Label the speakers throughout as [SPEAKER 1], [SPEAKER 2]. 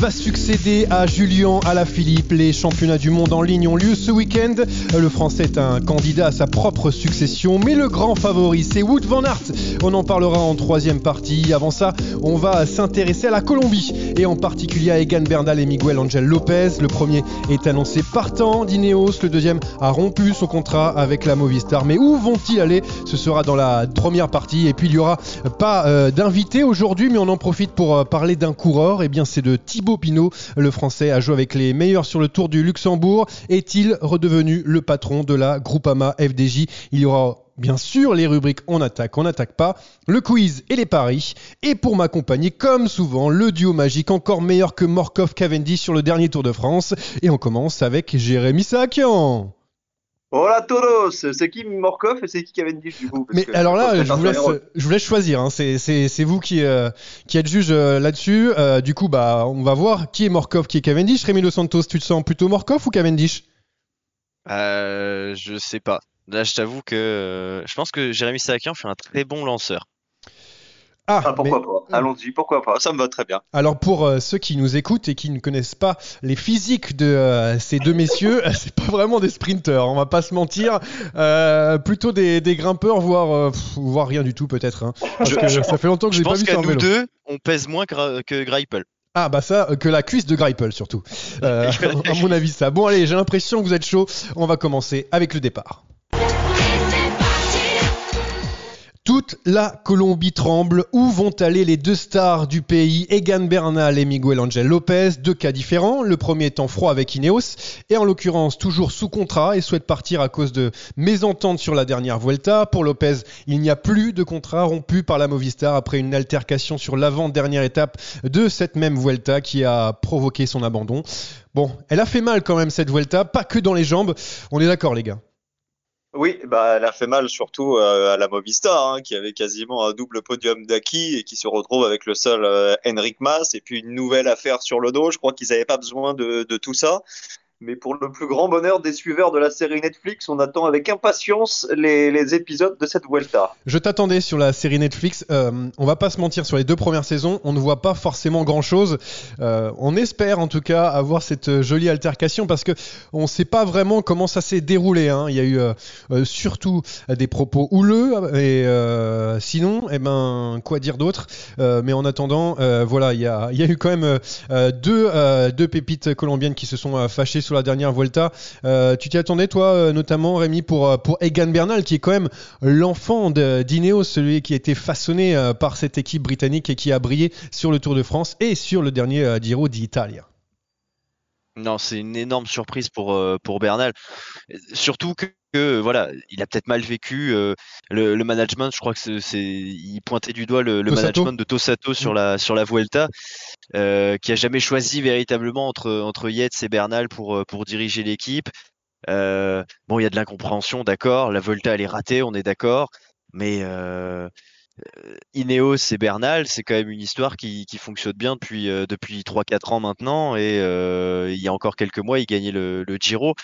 [SPEAKER 1] va succéder à Julien Alaphilippe Les championnats du monde en ligne ont lieu ce week-end. Le Français est un candidat à sa propre succession, mais le grand favori, c'est Wood Van Aert. On en parlera en troisième partie. Avant ça, on va s'intéresser à la Colombie, et en particulier à Egan Bernal et Miguel Angel Lopez. Le premier est annoncé partant d'Ineos, le deuxième a rompu son contrat avec la Movistar. Mais où vont-ils aller? Ce sera dans la première partie. Et puis il y aura pas euh, d'invité aujourd'hui, mais on en profite pour euh, parler d'un coureur. Et bien c'est de Thibaut Pinot, le français a joué avec les meilleurs sur le Tour du Luxembourg. Est-il redevenu le patron de la Groupama FDJ Il y aura Bien sûr, les rubriques on attaque, on n'attaque pas, le quiz et les paris. Et pour m'accompagner, comme souvent, le duo magique encore meilleur que Morkov Cavendish sur le dernier Tour de France. Et on commence avec Jérémy Sakian.
[SPEAKER 2] Hola todos, c'est qui Morkov et c'est qui Cavendish du coup Parce
[SPEAKER 1] Mais
[SPEAKER 2] que
[SPEAKER 1] alors là, je vous laisse, je vous laisse choisir. hein. C'est- C'est c'est vous qui, euh, qui êtes juge euh, là-dessus. Euh, du coup, bah, on va voir qui est Morkov, qui est Cavendish. Rémi Dos Santos, tu te sens plutôt Morkov ou Cavendish?
[SPEAKER 3] Euh, je sais pas. Là, je t'avoue que euh, je pense que Jérémy Sakian fait un très bon lanceur.
[SPEAKER 1] Ah,
[SPEAKER 2] Ah, pourquoi
[SPEAKER 1] mais-
[SPEAKER 2] pas Allons-y, pourquoi pas Ça me va très bien.
[SPEAKER 1] Alors pour euh, ceux qui nous écoutent et qui ne connaissent pas les physiques de euh, ces deux messieurs, c'est pas vraiment des sprinteurs, on va pas se mentir, Euh, plutôt des, des grimpeurs, voire, euh, pff, voire rien du tout peut-être. hein. Parce
[SPEAKER 3] Je-
[SPEAKER 1] que
[SPEAKER 3] je-
[SPEAKER 1] ça fait longtemps que
[SPEAKER 3] Je
[SPEAKER 1] j'ai pas
[SPEAKER 3] pense
[SPEAKER 1] vu
[SPEAKER 3] qu'à
[SPEAKER 1] sur un
[SPEAKER 3] nous
[SPEAKER 1] vélo.
[SPEAKER 3] deux, on pèse moins que, que Greipel.
[SPEAKER 1] Ah bah ça, euh, que la cuisse de Greipel surtout. Euh, à mon avis ça. Bon allez, j'ai l'impression que vous êtes chaud. On va commencer avec le départ. Toute la Colombie tremble. Où vont aller les deux stars du pays, Egan Bernal et Miguel Angel Lopez? Deux cas différents. Le premier étant froid avec Ineos, et en l'occurrence toujours sous contrat et souhaite partir à cause de mésententes sur la dernière Vuelta. Pour Lopez, il n'y a plus de contrat rompu par la Movistar après une altercation sur l'avant-dernière étape de cette même Vuelta qui a provoqué son abandon. Bon, elle a fait mal quand même cette Vuelta, pas que dans les jambes. On est d'accord les gars
[SPEAKER 2] Oui, bah, elle a fait mal surtout euh, à la Movistar, hein, qui avait quasiment un double podium d'acquis et qui se retrouve avec le seul euh, Henrik Mas et puis une nouvelle affaire sur le dos. Je crois qu'ils n'avaient pas besoin de, de tout ça. Mais pour le plus grand bonheur des suiveurs de la série Netflix, on attend avec impatience les, épisodes de cette Vuelta.
[SPEAKER 1] Je t'attendais sur la série Netflix. Euh, on va pas se mentir, sur les deux premières saisons, on ne voit pas forcément grand chose. on espère en tout cas avoir cette jolie altercation parce que on sait pas vraiment comment ça s'est déroulé. hein. Il y a eu euh, euh, surtout des propos houleux et euh, sinon, eh ben, quoi dire d'autre? Euh, Mais en attendant, euh, voilà, il y a, il y a eu quand même euh, deux, euh, deux pépites colombiennes qui se sont euh, fâchées sur la dernière Volta. Euh, tu t'y attendais, toi, euh, notamment, Rémi, pour, euh, pour Egan Bernal, qui est quand même l'enfant d'Ineos, celui qui a été façonné par cette équipe britannique et qui a brillé sur le Tour de France et sur le dernier Giro d'Italia.
[SPEAKER 3] Non, c'est une énorme surprise pour, pour Bernal. Surtout que que voilà, il a peut-être mal vécu le, le, management. Je crois que c'est, il pointait du doigt le, le management de Tosato sur la sur la Vuelta, euh, qui a jamais choisi véritablement entre entre Yates et Bernal pour pour diriger l'équipe. Euh, bon, il y a de l'incompréhension, d'accord. La Volta, elle est ratée, on est d'accord. Mais euh, Ineos et Bernal, c'est quand même une histoire qui, qui fonctionne bien depuis, euh, depuis 3-4 ans maintenant. Et euh, il y a encore quelques mois, il gagnait le, le Giro.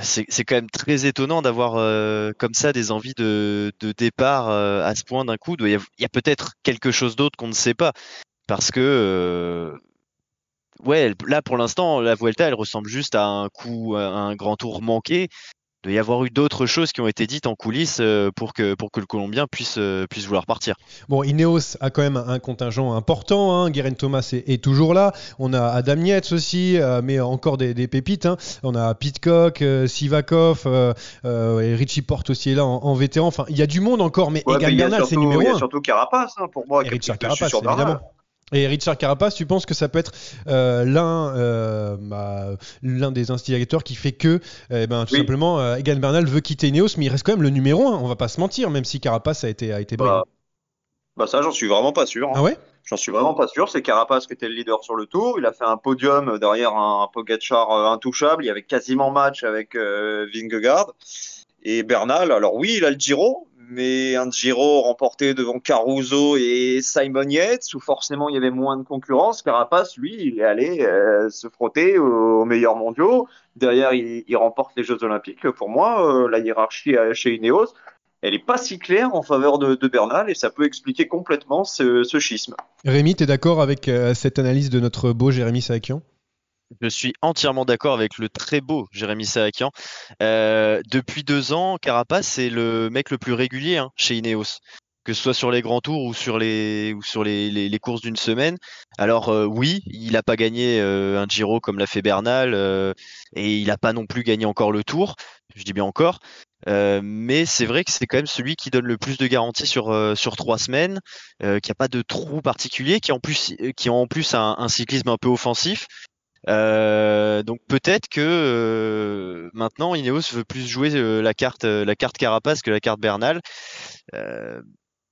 [SPEAKER 3] C'est quand même très étonnant d'avoir euh, comme ça des envies de, de départ à ce point d'un coup. Il y a, a peut-être quelque chose d'autre qu'on ne sait pas. Parce que ouais, là pour l'instant, la Vuelta, elle ressemble juste à un coup, à un grand tour manqué. Il doit y avoir eu d'autres choses qui ont été dites en coulisses euh, pour que, pour que le Colombien puisse, euh, puisse vouloir partir.
[SPEAKER 1] Bon, Ineos a quand même un contingent important. Hein. Guerin Thomas est, toujours là. On a Adam Yates aussi, euh, mais encore des, pépites. Hein. On a Pitcock, Sivakov, et Richie Porte aussi est là en, vétéran. Enfin, il y a du monde encore, mais Egan Bernal, c'est numéro 1.
[SPEAKER 2] Il y a surtout Carapace, hein, pour moi.
[SPEAKER 1] Et Richard Carapace, évidemment. Et Richard Carapace, tu penses que ça peut être euh, l'un euh, bah, l'un des instigateurs qui fait que eh ben, tout simplement euh, Egan Bernal veut quitter Ineos, mais il reste quand même le numéro 1, on va pas se mentir, même si Carapace a été, a été
[SPEAKER 2] bah, bah ça, j'en suis vraiment pas sûr. Hein.
[SPEAKER 1] Ah ouais?
[SPEAKER 2] J'en suis vraiment pas sûr. C'est Carapace qui était le leader sur le tour. Il a fait un podium derrière un, Pogacar intouchable. Il y avait quasiment match avec Vingegaard. Et Bernal, alors oui, il a le Giro, mais un Giro remporté devant Caruso et Simon Yates, où forcément il y avait moins de concurrence. Carapace, lui, il est allé euh, se frotter aux, meilleurs mondiaux. Derrière, il, remporte les Jeux Olympiques. Pour moi, euh, la hiérarchie chez Ineos, elle n'est pas si claire en faveur de, Bernal et ça peut expliquer complètement ce, schisme.
[SPEAKER 1] Rémi, tu es d'accord avec euh, cette analyse de notre beau Jérémy Sakian?
[SPEAKER 3] Je suis entièrement d'accord avec le très beau Jérémy Saakian. Euh, depuis deux ans, Carapace c'est le mec le plus régulier hein, chez Ineos, que ce soit sur les grands tours ou sur les ou sur les, les, courses d'une semaine. Alors euh, oui, il n'a pas gagné euh, un Giro comme l'a fait Bernal et il n'a pas non plus gagné encore le Tour. Je dis bien encore. mais c'est vrai que c'est quand même celui qui donne le plus de garanties sur sur trois semaines, qui n'a pas de trou particulier, qui en plus qui a en plus un cyclisme un peu offensif euh, donc peut-être que euh, maintenant Ineos veut plus jouer euh, la carte la carte Carapace que la carte Bernal.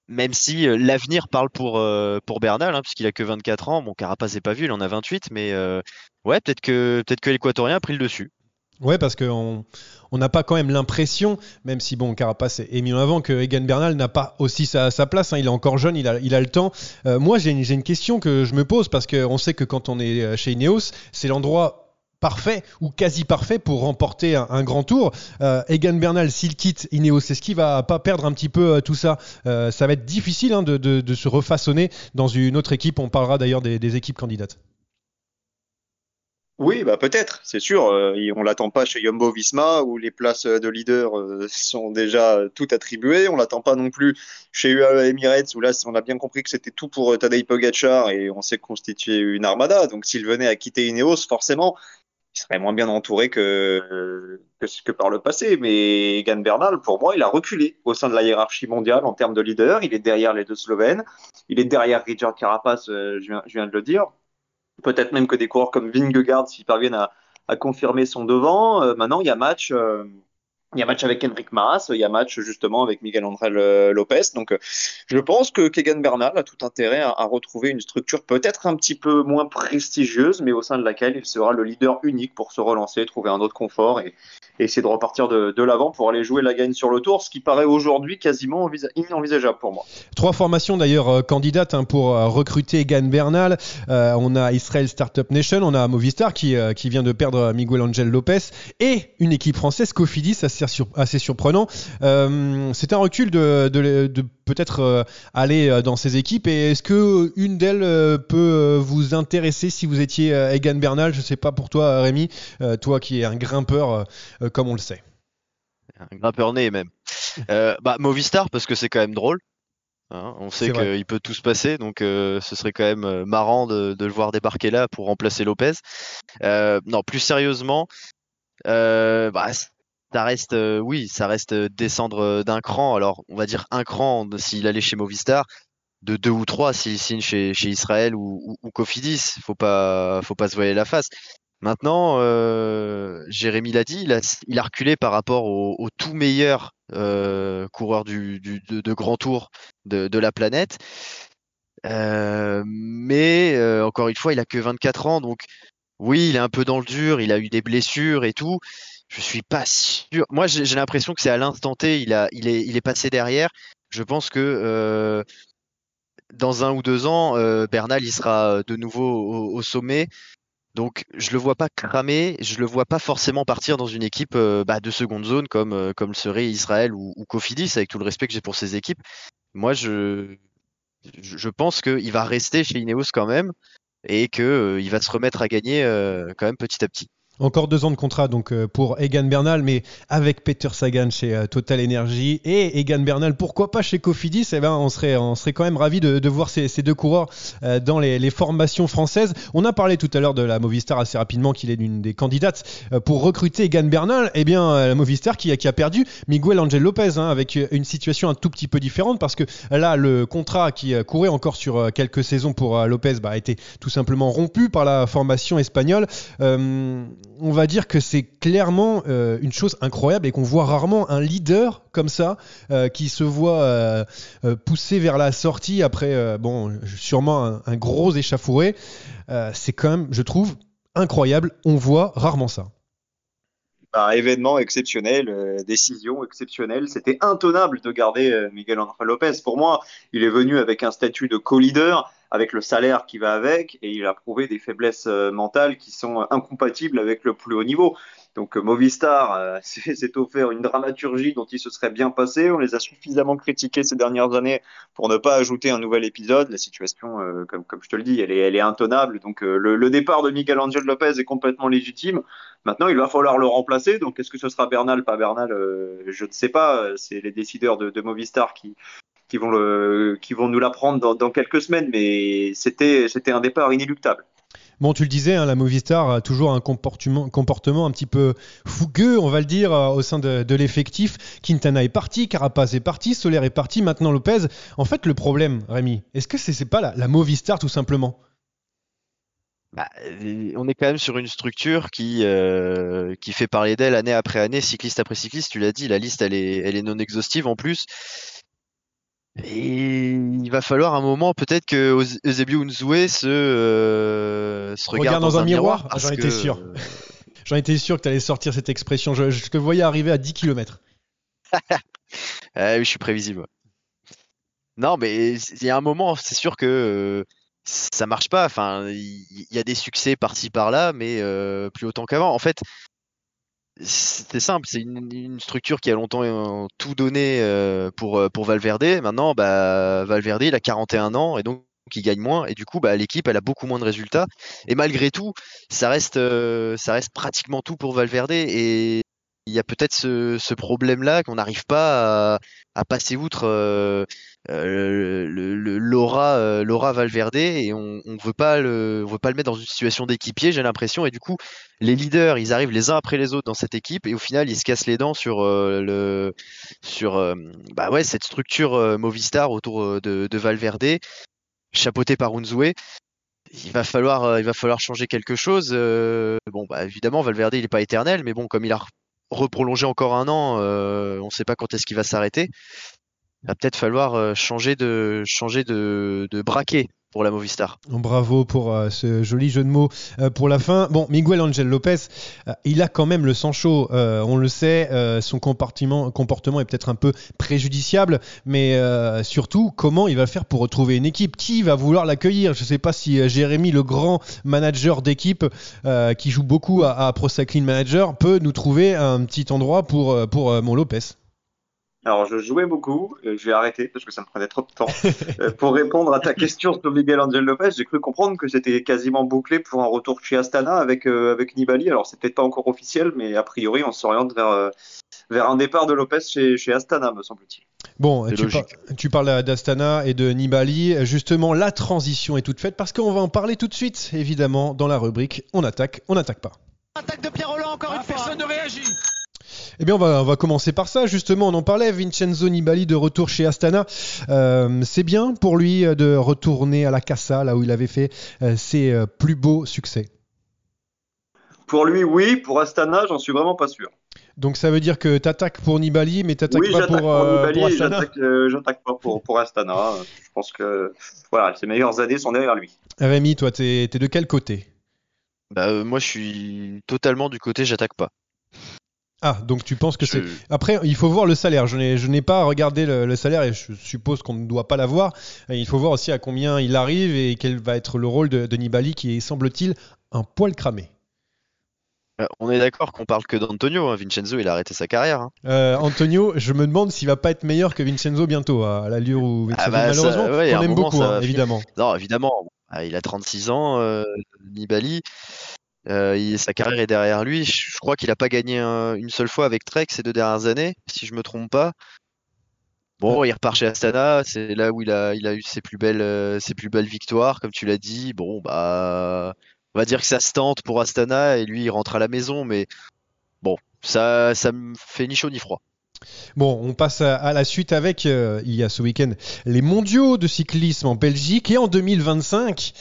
[SPEAKER 3] même si l'avenir parle pour pour Bernal, hein, puisqu'il a que 24 ans. Bon, Carapace n'est pas vu, il en a 28, mais ouais, peut-être que peut-être que l'Équatorien a pris le dessus.
[SPEAKER 1] Ouais, parce qu'on on n'a pas quand même l'impression, même si bon, Carapace est mis en avant, que Egan Bernal n'a pas aussi sa, place. Hein. il est encore jeune, il a, il a le temps. Euh, moi, j'ai une, question que je me pose parce qu'on sait que quand on est euh, chez Ineos, c'est l'endroit parfait ou quasi parfait pour remporter un, grand tour. Euh, Egan Bernal, s'il quitte Ineos, est-ce qu'il va pas perdre un petit peu tout ça? Ça va être difficile hein, de, de, se refaçonner dans une autre équipe. On parlera d'ailleurs des équipes candidates.
[SPEAKER 2] Oui, bah peut-être, c'est sûr. Euh, on l'attend pas chez Jumbo Visma où les places de leader euh, sont déjà toutes attribuées. On l'attend pas non plus chez UAE Emirates où là on a bien compris que c'était tout pour euh, Tadej Pogacar et on s'est constitué une armada. Donc s'il venait à quitter Ineos, forcément, il serait moins bien entouré que, que, que par le passé. Mais Egan Bernal, pour moi, il a reculé au sein de la hiérarchie mondiale en termes de leader. Il est derrière les deux Slovènes. Il est derrière Richard Carapace, je viens, je viens de le dire Peut-être même que des coureurs comme Vingegaard, s'ils parviennent à, à, confirmer son devant. Euh, maintenant, il y a match. Euh, il y a match avec Henrik Maas, il y a match justement avec Miguel André Lopez. Donc, euh, je pense que Kegan Bernal a tout intérêt à, à retrouver une structure peut-être un petit peu moins prestigieuse, mais au sein de laquelle il sera le leader unique pour se relancer, trouver un autre confort et, et essayer de repartir de, l'avant pour aller jouer la gagne sur le tour, ce qui paraît aujourd'hui quasiment inenvisageable pour moi.
[SPEAKER 1] Trois formations d'ailleurs euh, candidates hein, pour euh, recruter Egan Bernal. Euh, on a Israel Startup Nation, on a Movistar qui, vient de perdre Miguel Angel Lopez et une équipe française, Cofidis, assez, surprenant. C'est un recul de, peut-être aller dans ces équipes et est-ce que une d'elles peut vous intéresser si vous étiez Egan Bernal? Je sais pas pour toi Rémi, toi qui es un grimpeur comme on le sait.
[SPEAKER 3] Un grimpeur né même. Euh, bah, Movistar parce que c'est quand même drôle. Hein. on sait qu'il peut tout se passer, donc euh, ce serait quand même marrant de, le voir débarquer là pour remplacer Lopez. non, plus sérieusement, bah, ça reste, oui, ça reste descendre d'un cran. Alors, on va dire un cran s'il allait chez Movistar, de deux ou trois s'il signe chez, chez Israël ou, ou, ou Cofidis. Faut pas, faut pas se voiler la face. Maintenant, euh, Jérémy l'a dit, il a, reculé par rapport au, tout meilleur coureur du, de, grand tour de, la planète. mais encore une fois, il a que 24 ans, donc oui, il est un peu dans le dur, il a eu des blessures et tout. Je suis pas sûr. Moi, j'ai l'impression que c'est à l'instant T, il, a, il, est, il est passé derrière. Je pense que euh, dans un ou deux ans, euh, Bernal, il sera de nouveau au, sommet. Donc, je le vois pas cramer, je le vois pas forcément partir dans une équipe euh, bah, de seconde zone comme, euh, comme serait Israël ou, Cofidis, avec tout le respect que j'ai pour ces équipes. Moi, je, je pense qu'il va rester chez Ineos quand même et qu'il euh, va se remettre à gagner euh, quand même petit à petit.
[SPEAKER 1] Encore deux ans de contrat donc euh, pour Egan Bernal, mais avec Peter Sagan chez euh, Total Energy et Egan Bernal, pourquoi pas chez Cofidis? Eh ben, on serait, on serait quand même ravi de, de voir ces, ces, deux coureurs euh, dans les, les, formations françaises. On a parlé tout à l'heure de la Movistar assez rapidement, qu'il est l'une des candidates pour recruter Egan Bernal. Eh bien, la Movistar qui, qui a perdu Miguel Angel Lopez hein, avec une situation un tout petit peu différente parce que là, le contrat qui courait encore sur quelques saisons pour Lopez bah, a été tout simplement rompu par la formation espagnole. On va dire que c'est clairement euh, une chose incroyable et qu'on voit rarement un leader comme ça euh, qui se voit euh, pousser vers la sortie après, bon, sûrement un, gros échafouré. c'est quand même, je trouve, incroyable. On voit rarement ça.
[SPEAKER 2] Un événement exceptionnel, décision exceptionnelle. C'était intenable de garder Miguel Angel Lopez. Pour moi, il est venu avec un statut de co-leader avec le salaire qui va avec, et il a prouvé des faiblesses euh, mentales qui sont incompatibles avec le plus haut niveau. Donc euh, Movistar euh, s'est offert une dramaturgie dont il se serait bien passé. On les a suffisamment critiqués ces dernières années pour ne pas ajouter un nouvel épisode. La situation, comme, je te le dis, elle est, intenable. Donc le, départ de Miguel Angel Lopez est complètement légitime. Maintenant, il va falloir le remplacer. Donc est-ce que ce sera Bernal, pas Bernal Je ne sais pas. C'est les décideurs de, de Movistar qui, qui vont, le, qui vont nous l'apprendre dans, dans quelques semaines, mais c'était, c'était un départ inéluctable.
[SPEAKER 1] Bon, tu le disais, hein, la Movistar a toujours un comportement, comportement un petit peu fougueux, on va le dire, euh, au sein de, de l'effectif. Quintana est parti, Carapaz est parti, Soler est parti, maintenant Lopez. En fait, le problème, Rémi, est-ce que c'est n'est pas la, la, Movistar tout simplement?
[SPEAKER 3] Bah, on est quand même sur une structure qui euh, qui fait parler d'elle année après année, cycliste après cycliste. Tu l'as dit, la liste elle est elle est non exhaustive en plus. Et il va falloir un moment peut-être que Eusebio Unzue se, euh, se regarde, dans, un, miroir.
[SPEAKER 1] Ah, j'en étais sûr. J'en étais sûr que tu allais sortir cette expression. Je, te voyais arriver à 10 km.
[SPEAKER 3] ah, je suis prévisible. Non, mais il y a un moment, c'est sûr que euh, ça marche pas. Enfin, il y, a des succès par-ci par-là, mais euh, plus autant qu'avant. En fait, c'était simple, c'est une, structure qui a longtemps euh, tout donné euh, pour, euh, pour Valverde. Maintenant, bah, Valverde, il a 41 ans et donc il gagne moins. Et du coup bah, l'équipe elle a beaucoup moins de résultats. Et malgré tout ça reste ça reste pratiquement tout pour Valverde. Et il y a peut-être ce, ce problème-là qu'on n'arrive pas à, à, passer outre euh, euh Laura, euh, Laura Valverde et on, on veut pas le, on veut pas le mettre dans une situation d'équipier, j'ai l'impression. Et du coup, les leaders, ils arrivent les uns après les autres dans cette équipe et au final, ils se cassent les dents sur euh, le, sur bah ouais, cette structure Movistar autour de, de Valverde, chapeauté par Unzue il va falloir il va falloir changer quelque chose bon bah évidemment Valverde il est pas éternel mais bon comme il a reprolonger encore un an, euh, on ne sait pas quand est-ce qu'il va s'arrêter. Va peut-être falloir euh, changer de braquet pour la Movistar.
[SPEAKER 1] Bravo pour euh, ce joli jeu de mots euh, pour la fin. Bon, Miguel Angel Lopez, il a quand même le sang chaud, on le sait, son comportement, est peut-être un peu préjudiciable, mais surtout, comment il va faire pour retrouver une équipe? Qui va vouloir l'accueillir? Je ne sais pas si Jérémy, le grand manager d'équipe qui joue beaucoup à, à Pro Cycling Manager, peut nous trouver un petit endroit pour, pour mon Lopez.
[SPEAKER 2] Alors, je jouais beaucoup, et je vais arrêter parce que ça me prenait trop de temps. Euh, pour répondre à ta question sur Miguel Angel Lopez, j'ai cru comprendre que c'était quasiment bouclé pour un retour chez Astana avec, euh, avec Nibali. Alors, c'est peut-être pas encore officiel, mais a priori, on s'oriente vers, euh, vers un départ de Lopez chez, chez Astana, me semble-t-il.
[SPEAKER 1] Bon, tu, tu, parles d'Astana et de Nibali. Justement, la transition est toute faite parce qu'on va en parler tout de suite, évidemment, dans la rubrique On attaque, on n'attaque pas.
[SPEAKER 4] Attaque de Pierre Roland, encore une fois. Personne ne réagit.
[SPEAKER 1] Eh bien, on va, on va commencer par ça. Justement, on en parlait. Vincenzo Nibali de retour chez Astana. Euh, c'est bien pour lui de retourner à la Casa, là où il avait fait euh, ses euh, plus beaux succès.
[SPEAKER 2] Pour lui, oui. Pour Astana, j'en suis vraiment pas sûr.
[SPEAKER 1] Donc ça veut dire que tu attaques pour Nibali, mais tu n'attaques pas pour,
[SPEAKER 2] pour,
[SPEAKER 1] Nibali
[SPEAKER 2] Astana J'attaque pas pour, pour Astana. Je pense que voilà, ses meilleures années sont derrière lui.
[SPEAKER 1] Rémi, toi, tu es, de quel côté?
[SPEAKER 3] Bah, Moi, je suis totalement du côté j'attaque pas.
[SPEAKER 1] Ah, donc tu penses que c'est. Après, il faut voir le salaire. Je n'ai pas regardé le, salaire et je suppose qu'on ne doit pas l'avoir. Il faut voir aussi à combien il arrive et quel va être le rôle de, Nibali qui est, semble-t-il, un poil cramé.
[SPEAKER 3] Euh, on est d'accord qu'on parle que d'Antonio. Hein. Vincenzo, il a arrêté sa carrière. Hein.
[SPEAKER 1] Euh, Antonio, je me demande s'il va pas être meilleur que Vincenzo bientôt, à l'allure où ah bah, malheureusement, on aime beaucoup, hein, évidemment.
[SPEAKER 3] Non, évidemment. Ah, il a 36 ans, euh, Nibali. Euh, sa carrière est derrière lui. Je, crois qu'il n'a pas gagné une seule fois avec Trek ces deux dernières années, si je me trompe pas. Bon, il repart chez Astana, c'est là où il a, il a eu ses plus belles, euh, ses plus belles victoires, comme tu l'as dit. Bon, bah, on va dire que ça se tente pour Astana et lui il rentre à la maison, mais bon, ça, ça me fait ni chaud ni froid.
[SPEAKER 1] Bon, on passe à, la suite avec, euh, il y a ce week-end, les mondiaux de cyclisme en Belgique et en 2025,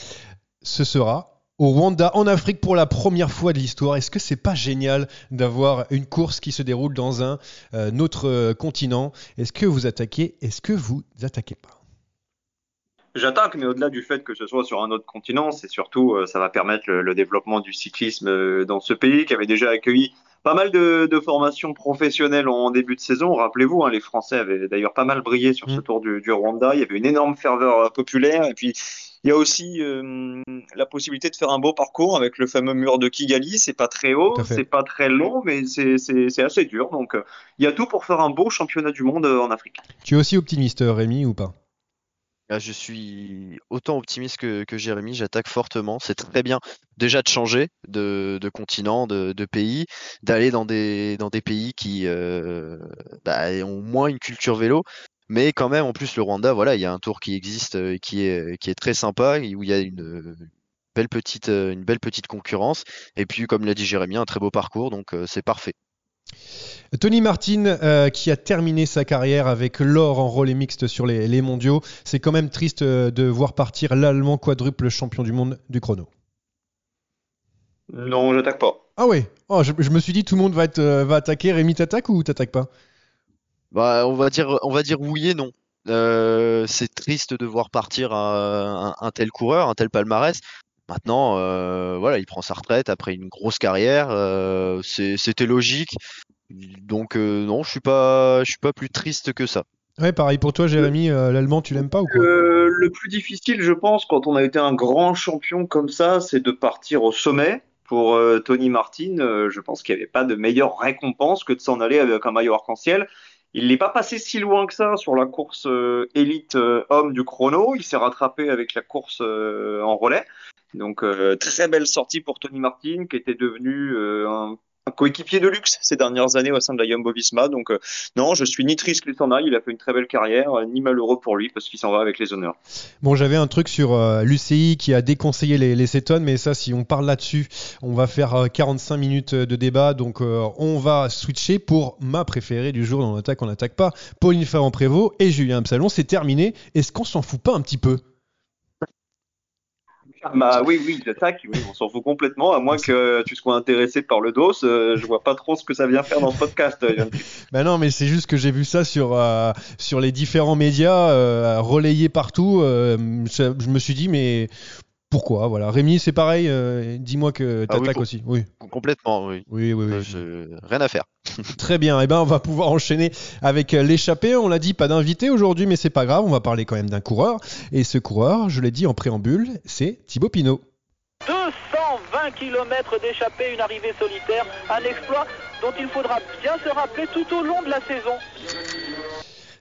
[SPEAKER 1] ce sera au Rwanda, en Afrique, pour la première fois de l'histoire. Est-ce que c'est pas génial d'avoir une course qui se déroule dans un euh, autre euh, continent? Est-ce que vous attaquez Est-ce que vous attaquez pas?
[SPEAKER 2] J'attaque, mais au-delà du fait que ce soit sur un autre continent, c'est surtout, euh, ça va permettre le, développement du cyclisme dans ce pays qui avait déjà accueilli pas mal de, formations professionnelles en début de saison. Rappelez-vous, hein, les Français avaient d'ailleurs pas mal brillé sur ce mmh. tour du, du, Rwanda. Il y avait une énorme ferveur populaire. Et puis, il y a aussi euh, la possibilité de faire un beau parcours avec le fameux mur de Kigali. C'est pas très haut, c'est pas très long, mais c'est assez dur. Donc, euh, il y a tout pour faire un beau championnat du monde euh, en Afrique.
[SPEAKER 1] Tu es aussi optimiste, Rémi, ou pas?
[SPEAKER 3] Je suis autant optimiste que, Jérémy, j'attaque fortement. C'est très bien déjà de changer de, continent, de, pays, d'aller dans des, dans des pays qui bah, ont moins une culture vélo. Mais quand même, en plus, le Rwanda, voilà, il y a un tour qui existe euh, qui est, qui est très sympa, où il y a une belle petite, euh, une belle petite concurrence. Et puis, comme l'a dit Jérémy, un très beau parcours, donc euh, c'est parfait.
[SPEAKER 1] Tony Martin, qui a terminé sa carrière avec l'or en relais mixte sur les, mondiaux, c'est quand même triste de voir partir l'Allemand quadruple champion du monde du chrono.
[SPEAKER 2] Non, j'attaque pas.
[SPEAKER 1] Ah oui oh, je, me suis dit tout le monde va, être, va attaquer. Rémi, t'attaques ou t'attaques pas?
[SPEAKER 3] Bah, on va dire, on va dire oui et non. Euh, c'est triste de voir partir un, tel coureur, un tel palmarès. Maintenant, euh, voilà, il prend sa retraite après une grosse carrière. Euh, c'était logique. Donc non, je suis pas, je suis pas plus triste que ça.
[SPEAKER 1] Ouais, pareil pour toi, Jérémy. L'allemand, tu l'aimes pas ou quoi?
[SPEAKER 2] Le plus difficile, je pense, quand on a été un grand champion comme ça, c'est de partir au sommet. Pour Tony Martin, je pense qu'il n'y avait pas de meilleure récompense que de s'en aller avec un maillot arc-en-ciel. Il n'est pas passé si loin que ça sur la course euh, élite euh, homme du chrono. Il s'est rattrapé avec la course euh, en relais. Donc très belle sortie pour Tony Martin, qui était devenu un coéquipier de luxe ces dernières années au sein de la Jumbo Visma. Donc euh, non, je suis ni triste qu'il s'en aille, il a fait une très belle carrière, euh, ni malheureux pour lui parce qu'il s'en va avec les honneurs.
[SPEAKER 1] Bon, j'avais un truc sur euh, l'UCI qui a déconseillé les, les cétones, mais ça, si on parle là-dessus, on va faire 45 minutes de débat. Donc on va switcher pour ma préférée du jour dans l'attaque, on n'attaque pas. Pauline Ferrand-Prévot et Julien Absalon, c'est terminé. Est-ce qu'on s'en fout pas un petit peu?
[SPEAKER 2] Bah oui, oui, j'attaque, oui, on s'en fout complètement, à moins que tu sois intéressé par le dos. Euh, je vois pas trop ce que ça vient faire dans le podcast. Euh,
[SPEAKER 1] bah non, mais c'est juste que j'ai vu ça sur, euh, sur les différents médias, relayés partout. je me suis dit, mais pourquoi Voilà. Rémi, c'est pareil. Euh, dis-moi que tu attaques ah aussi. Oui.
[SPEAKER 3] Complètement, oui.
[SPEAKER 1] Oui, oui,
[SPEAKER 3] Rien à faire.
[SPEAKER 1] Très bien. Eh ben, on va pouvoir enchaîner avec euh, l'échappée. On l'a dit, pas d'invité aujourd'hui, mais c'est pas grave. On va parler quand même d'un coureur. Et ce coureur, je l'ai dit en préambule, c'est Thibaut Pinot.
[SPEAKER 5] 220 km d'échappée, une arrivée solitaire, un exploit dont il faudra bien se rappeler tout au long de la saison.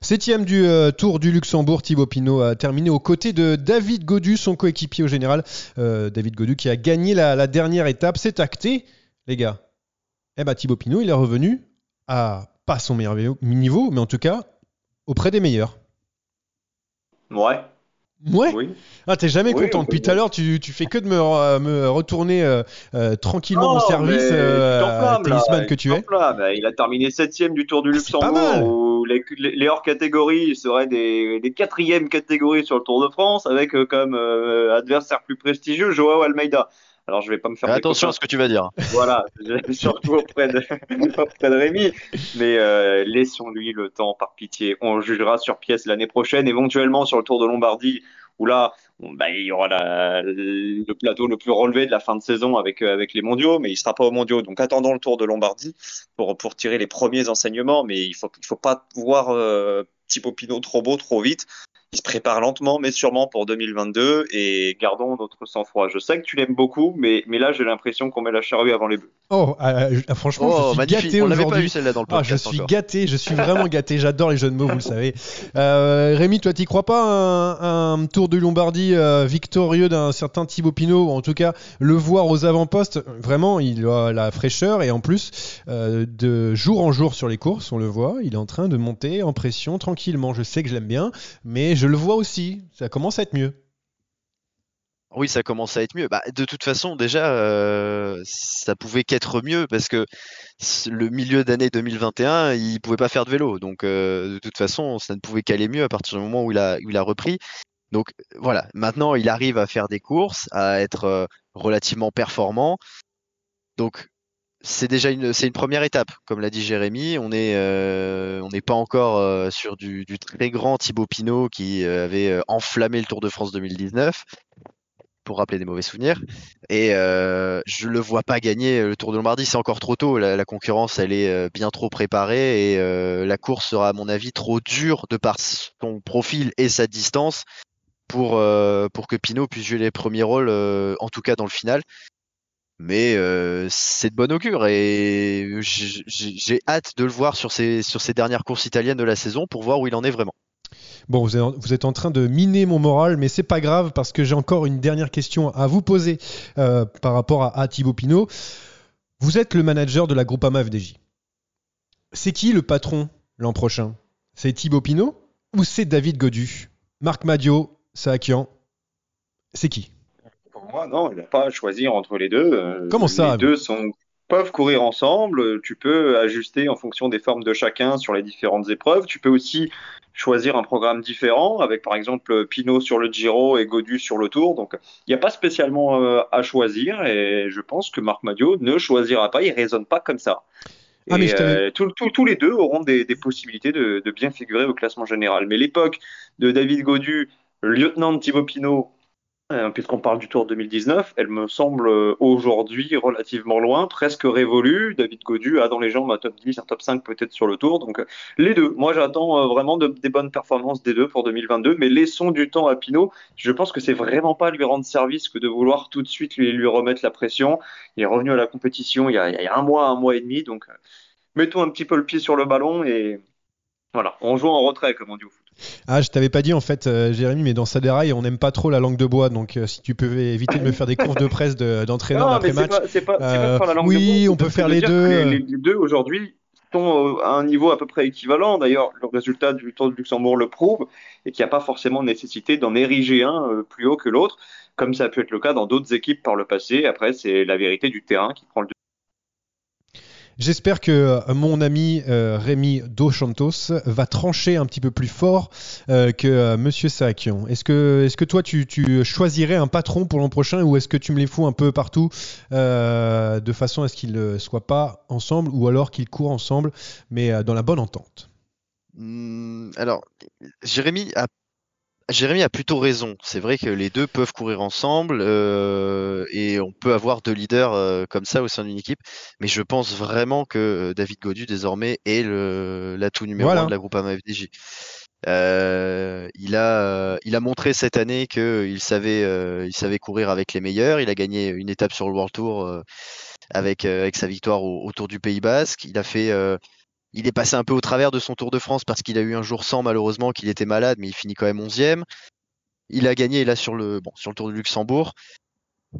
[SPEAKER 1] Septième du euh, Tour du Luxembourg, Thibaut Pinot a terminé aux côtés de David Godu, son coéquipier au général. Euh, David Godu qui a gagné la, dernière étape. C'est acté, les gars. Eh ben, Thibaut Pinot, il est revenu à pas son meilleur niveau, mais en tout cas auprès des meilleurs.
[SPEAKER 2] Ouais,
[SPEAKER 1] Ouais. Oui. Ah, t'es jamais content. Depuis tout à l'heure, tu, tu fais que de me, me retourner euh, euh, tranquillement au service euh, que tu es.
[SPEAKER 2] Bah, il a terminé septième du Tour du ah, Luxembourg, où les, les, hors catégories seraient des, des quatrièmes catégories sur le Tour de France, avec comme adversaire plus prestigieux Joao Almeida. Alors je vais pas me faire.
[SPEAKER 3] Attention à ce que tu vas dire.
[SPEAKER 2] Voilà, surtout auprès de, auprès de Rémi. Mais euh, laissons-lui le temps, par pitié. On jugera sur pièce l'année prochaine, éventuellement sur le Tour de Lombardie, où là, bah, il y aura le plateau le plus relevé de la fin de saison avec, euh, avec les mondiaux, mais il sera pas aux mondiaux. Donc attendons le Tour de Lombardie pour, pour tirer les premiers enseignements. Mais il faut, il faut pas voir euh, Thibaut Pinot trop beau, trop vite il se prépare lentement mais sûrement pour 2022 et gardons notre sang-froid. Je sais que tu l'aimes beaucoup, mais, mais là j'ai l'impression qu'on met la charrue avant les bœufs.
[SPEAKER 1] Oh, euh, euh, franchement, je oh, suis gâté
[SPEAKER 3] On
[SPEAKER 1] l'avait
[SPEAKER 3] pas vu celle-là dans le podcast.
[SPEAKER 1] Ah, je suis gâté, je suis vraiment gâté. J'adore les jeux de mots, vous le savez. Euh, Rémi, toi, t'y crois pas un, un, Tour de Lombardie victorieux d'un certain Thibaut Pinot, ou en tout cas le voir aux avant-postes Vraiment, il a la fraîcheur et en plus, de jour en jour sur les courses, on le voit, il est en train de monter en pression tranquillement. Je sais que je l'aime bien, mais je le vois aussi. Ça commence à être mieux.
[SPEAKER 3] Oui, ça commence à être mieux. Bah, de toute façon, déjà, euh, ça pouvait qu'être mieux parce que le milieu d'année 2021, il pouvait pas faire de vélo. Donc, euh, de toute façon, ça ne pouvait qu'aller mieux à partir du moment où il a, repris. Donc, voilà. Maintenant, il arrive à faire des courses, à être euh, relativement performant. Donc, c'est déjà une, c'est une première étape, comme l'a dit Jérémy. On est, euh, on n'est pas encore sur du, très grand Thibaut Pinot qui avait enflammé le Tour de France 2019 pour rappeler des mauvais souvenirs. Et euh, je le vois pas gagner le Tour de Lombardie, c'est encore trop tôt. La, concurrence, elle est bien trop préparée et la course sera, à mon avis, trop dure de par son profil et sa distance pour pour que Pinot puisse jouer les premiers rôles, en tout cas dans le final mais euh, c'est de bon augure et j'ai hâte de le voir sur ces, sur ces dernières courses italiennes de la saison pour voir où il en est vraiment.
[SPEAKER 1] Bon, vous êtes, en train de miner mon moral, mais c'est pas grave parce que j'ai encore une dernière question à vous poser euh, par rapport à, à, Thibaut Pinot. Vous êtes le manager de la Groupama FDJ. C'est qui le patron l'an prochain? C'est Thibaut Pinot ou c'est David Godu? Marc Madio, Saakian C'est qui?
[SPEAKER 2] Moi, non, il n'a pas à choisir entre les deux. Euh,
[SPEAKER 1] Comment ça
[SPEAKER 2] Les deux sont, peuvent courir ensemble. Tu peux ajuster en fonction des formes de chacun sur les différentes épreuves. Tu peux aussi choisir un programme différent avec par exemple Pinot sur le Giro et Godu sur le Tour. Donc il n'y a pas spécialement euh, à choisir et je pense que Marc Madio ne choisira pas, il raisonne pas comme ça. Ah, et euh, tous les deux auront des, possibilités de, de, bien figurer au classement général. Mais l'époque de David Godu, lieutenant de Thibaut Pinot, puisqu'on parle du Tour 2019, elle me semble euh, aujourd'hui relativement loin, presque révolue. David Godu a dans les jambes un top 10, un top 5 peut-être sur le Tour. Donc euh, les deux. Moi j'attends vraiment des bonnes performances des deux pour 2022, mais laissons du temps à Pinot. Je pense que c'est vraiment pas lui rendre service que de vouloir tout de suite lui, lui remettre la pression. Il est revenu à la compétition il y a, il y a un mois, un mois et demi, donc mettons un petit peu le pied sur le ballon et voilà, on joue en retrait comme on dit au foot.
[SPEAKER 1] Ah, je t'avais pas dit en fait, euh, Jérémy, mais dans Saderaï, on n'aime pas trop la langue de bois. Donc, euh, si tu peux éviter de me faire des courses de presse d'entraîneur après match.
[SPEAKER 2] C'est pas, pas, pas, la langue
[SPEAKER 1] oui,
[SPEAKER 2] de
[SPEAKER 1] bois, on peut faire les deux.
[SPEAKER 2] Les, deux aujourd'hui sont à un niveau à peu près équivalent. D'ailleurs, le résultat du Tour de Luxembourg le prouve et qu'il n'y a pas forcément nécessité d'en ériger un euh, plus haut que l'autre, comme ça a pu être le cas dans d'autres équipes par le passé. Après, c'est la vérité du terrain qui prend le
[SPEAKER 1] J'espère que euh, mon ami euh, Rémi Dos Santos va trancher un petit peu plus fort euh, que Monsieur Saakian. Est-ce que, est-ce que toi tu, tu, choisirais un patron pour l'an prochain ou est-ce que tu me les fous un peu partout de façon à ce qu'ils ne soient pas ensemble ou alors qu'ils courent ensemble mais dans la bonne entente?
[SPEAKER 3] Mmh, Alors, Jérémy a Jérémy a plutôt raison. C'est vrai que les deux peuvent courir ensemble euh, et on peut avoir deux leaders euh, comme ça au sein d'une équipe. Mais je pense vraiment que euh, David Godu désormais est l'atout numéro un de la groupe FDJ. Euh, il a il a montré cette année qu'il savait il savait courir avec les meilleurs. Il a gagné une étape sur le World Tour avec avec sa victoire au, Tour du Pays Basque. Il a fait il est passé un peu au travers de son Tour de France parce qu'il a eu un jour sans malheureusement, qu'il était malade, mais il finit quand même 11e. Il a gagné là sur le, bon, sur le Tour de Luxembourg.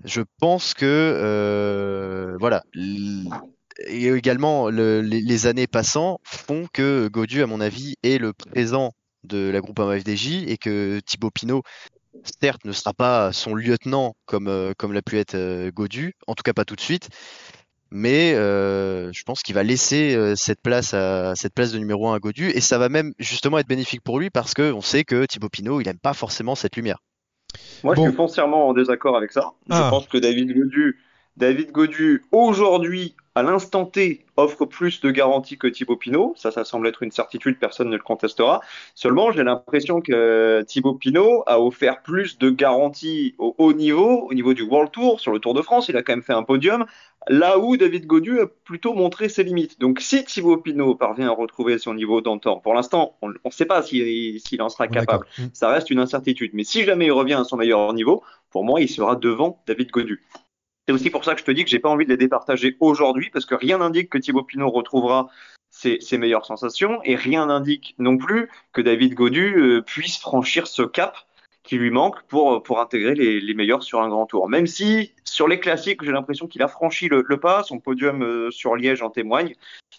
[SPEAKER 3] Je pense que euh, voilà. Et également, les, années passant font que Godu, à mon avis, est le présent de la groupe FDJ et que Thibaut Pinot, certes, ne sera pas son lieutenant comme, euh, comme l'a pu être euh, Godu, en tout cas pas tout de suite, mais euh, je pense qu'il va laisser euh, cette place à cette place de numéro 1 à Godu et ça va même justement être bénéfique pour lui parce qu'on sait que Thibaut Pinot il aime pas forcément cette lumière.
[SPEAKER 2] Moi, je suis foncièrement en désaccord avec ça. Je ah. pense que David Godu, David Godu aujourd'hui, à l'instant T, offre plus de garanties que Thibaut Pinot. Ça, ça semble être une certitude, personne ne le contestera. Seulement, j'ai l'impression que Thibaut Pinot a offert plus de garanties au haut niveau, au niveau du World Tour, sur le Tour de France. Il a quand même fait un podium, là où David Godu a plutôt montré ses limites. Donc, si Thibaut Pinot parvient à retrouver son niveau d'antan, pour l'instant, on ne sait pas s'il en sera capable. Mm. Ça reste une incertitude. Mais si jamais il revient à son meilleur niveau, pour moi, il sera devant David Godu. C'est aussi pour ça que je te dis que j'ai pas envie de les départager aujourd'hui, parce que rien n'indique que Thibaut Pinot retrouvera ses, meilleures sensations, et rien n'indique non plus que David Godu euh, puisse franchir ce cap qui lui manque pour, pour intégrer les, meilleurs sur un grand tour. Même si sur les classiques, j'ai l'impression qu'il a franchi le, pas, son podium euh, sur Liège en témoigne.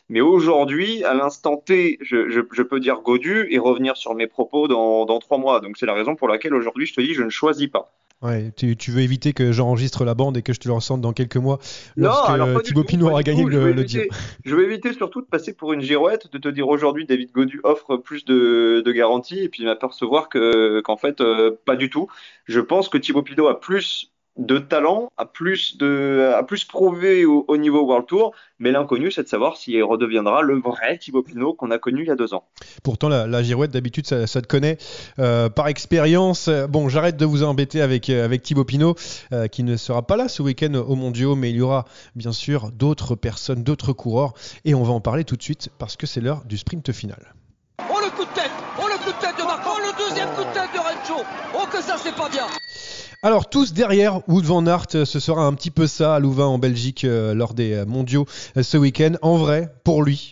[SPEAKER 2] Mais aujourd'hui, à l'instant T, je, peux dire Godu et revenir sur mes propos dans, dans trois mois. Donc c'est la raison pour laquelle aujourd'hui je te dis je ne choisis pas.
[SPEAKER 1] Ouais, tu, veux éviter que j'enregistre la bande et que je te le ressente dans quelques mois lorsque non, Thibaut Pinot aura gagné le, le
[SPEAKER 2] Je vais éviter surtout de passer pour une girouette, de te dire aujourd'hui David Godu offre plus de, de garanties et puis m'apercevoir que qu'en fait euh, pas du tout. Je pense que Thibaut Pinot a plus de talent, a plus, de, a plus prouvé au, niveau World Tour, mais l'inconnu, c'est de savoir s'il redeviendra le vrai Thibaut Pinot qu'on a connu il y a deux ans.
[SPEAKER 1] Pourtant, la, girouette, d'habitude, ça, te connaît euh, par expérience. Bon, j'arrête de vous embêter avec, euh, avec Thibaut Pinot, euh, qui ne sera pas là ce week-end au Mondiaux, mais il y aura bien sûr d'autres personnes, d'autres coureurs, et on va en parler tout de suite parce que c'est l'heure du sprint final.
[SPEAKER 4] Oh le coup de tête Oh le coup de tête de Marco Oh le deuxième coup de tête de Rencho Oh que ça c'est pas bien
[SPEAKER 1] alors tous derrière Wood van Aert, euh, ce sera un petit peu ça à Louvain en Belgique euh, lors des euh, mondiaux ce week-end. En vrai, pour lui,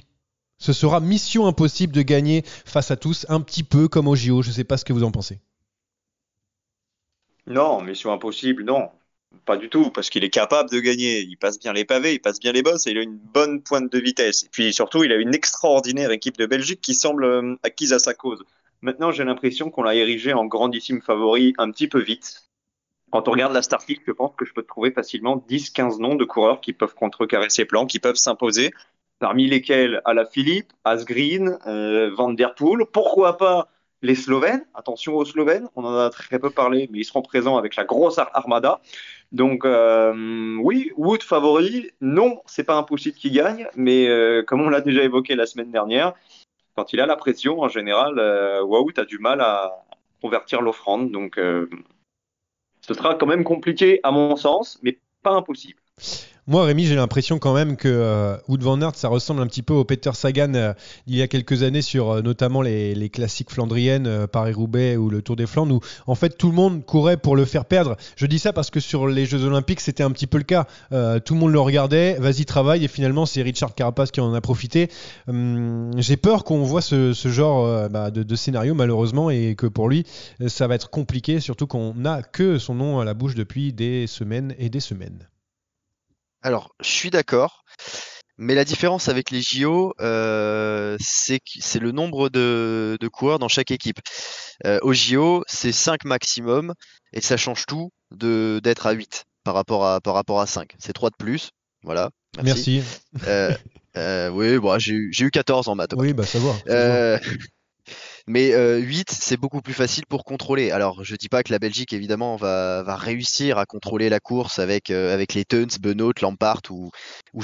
[SPEAKER 1] ce sera mission impossible de gagner face à tous, un petit peu comme au JO. Je ne sais pas ce que vous en pensez.
[SPEAKER 2] Non, mission impossible, non. Pas du tout, parce qu'il est capable de gagner. Il passe bien les pavés, il passe bien les bosses et il a une bonne pointe de vitesse. Et puis surtout, il a une extraordinaire équipe de Belgique qui semble acquise à sa cause. Maintenant, j'ai l'impression qu'on l'a érigé en grandissime favori un petit peu vite. Quand on regarde la Starfield, je pense que je peux trouver facilement 10-15 noms de coureurs qui peuvent contrecarrer ces plans, qui peuvent s'imposer, parmi lesquels Ala Philippe, Asgreen, euh, Van Der Poel, pourquoi pas les Slovènes, attention aux Slovènes, on en a très peu parlé, mais ils seront présents avec la grosse armada. Donc euh, oui, Wood favori, non, c'est pas impossible qu'il gagne, mais euh, comme on l'a déjà évoqué la semaine dernière, quand il a la pression, en général, euh, a du mal à convertir l'offrande. Donc ce sera quand même compliqué à mon sens, mais pas impossible.
[SPEAKER 1] Moi, Rémi, j'ai l'impression quand même que euh, Wood Van Aert, ça ressemble un petit peu au Peter Sagan euh, il y a quelques années sur euh, notamment les, classiques flandriennes, Paris-Roubaix ou le Tour des Flandres, où en fait tout le monde courait pour le faire perdre. Je dis ça parce que sur les Jeux Olympiques, c'était un petit peu le cas. tout le monde le regardait, vas-y, travaille, et finalement, c'est Richard Carapace qui en a profité. Hum, j'ai peur qu'on voit ce, genre bah, de, scénario, malheureusement, et que pour lui, ça va être compliqué, surtout qu'on n'a que son nom à la bouche depuis des semaines et des semaines.
[SPEAKER 3] Alors, je suis d'accord. Mais la différence avec les JO, euh, c'est le nombre de, coureurs dans chaque équipe. Euh, au JO, c'est 5 maximum et ça change tout d'être à 8 par rapport à, par rapport à 5. C'est 3 de plus. Voilà.
[SPEAKER 1] Merci.
[SPEAKER 3] Euh, oui, bon, j'ai eu 14 en maths.
[SPEAKER 1] Oui, bah ça
[SPEAKER 3] va. Mais euh, 8, c'est beaucoup plus facile pour contrôler. Alors, je dis pas que la Belgique, évidemment, va, réussir à contrôler la course avec, euh, les Tuns, Benoît, Lampart ou, ou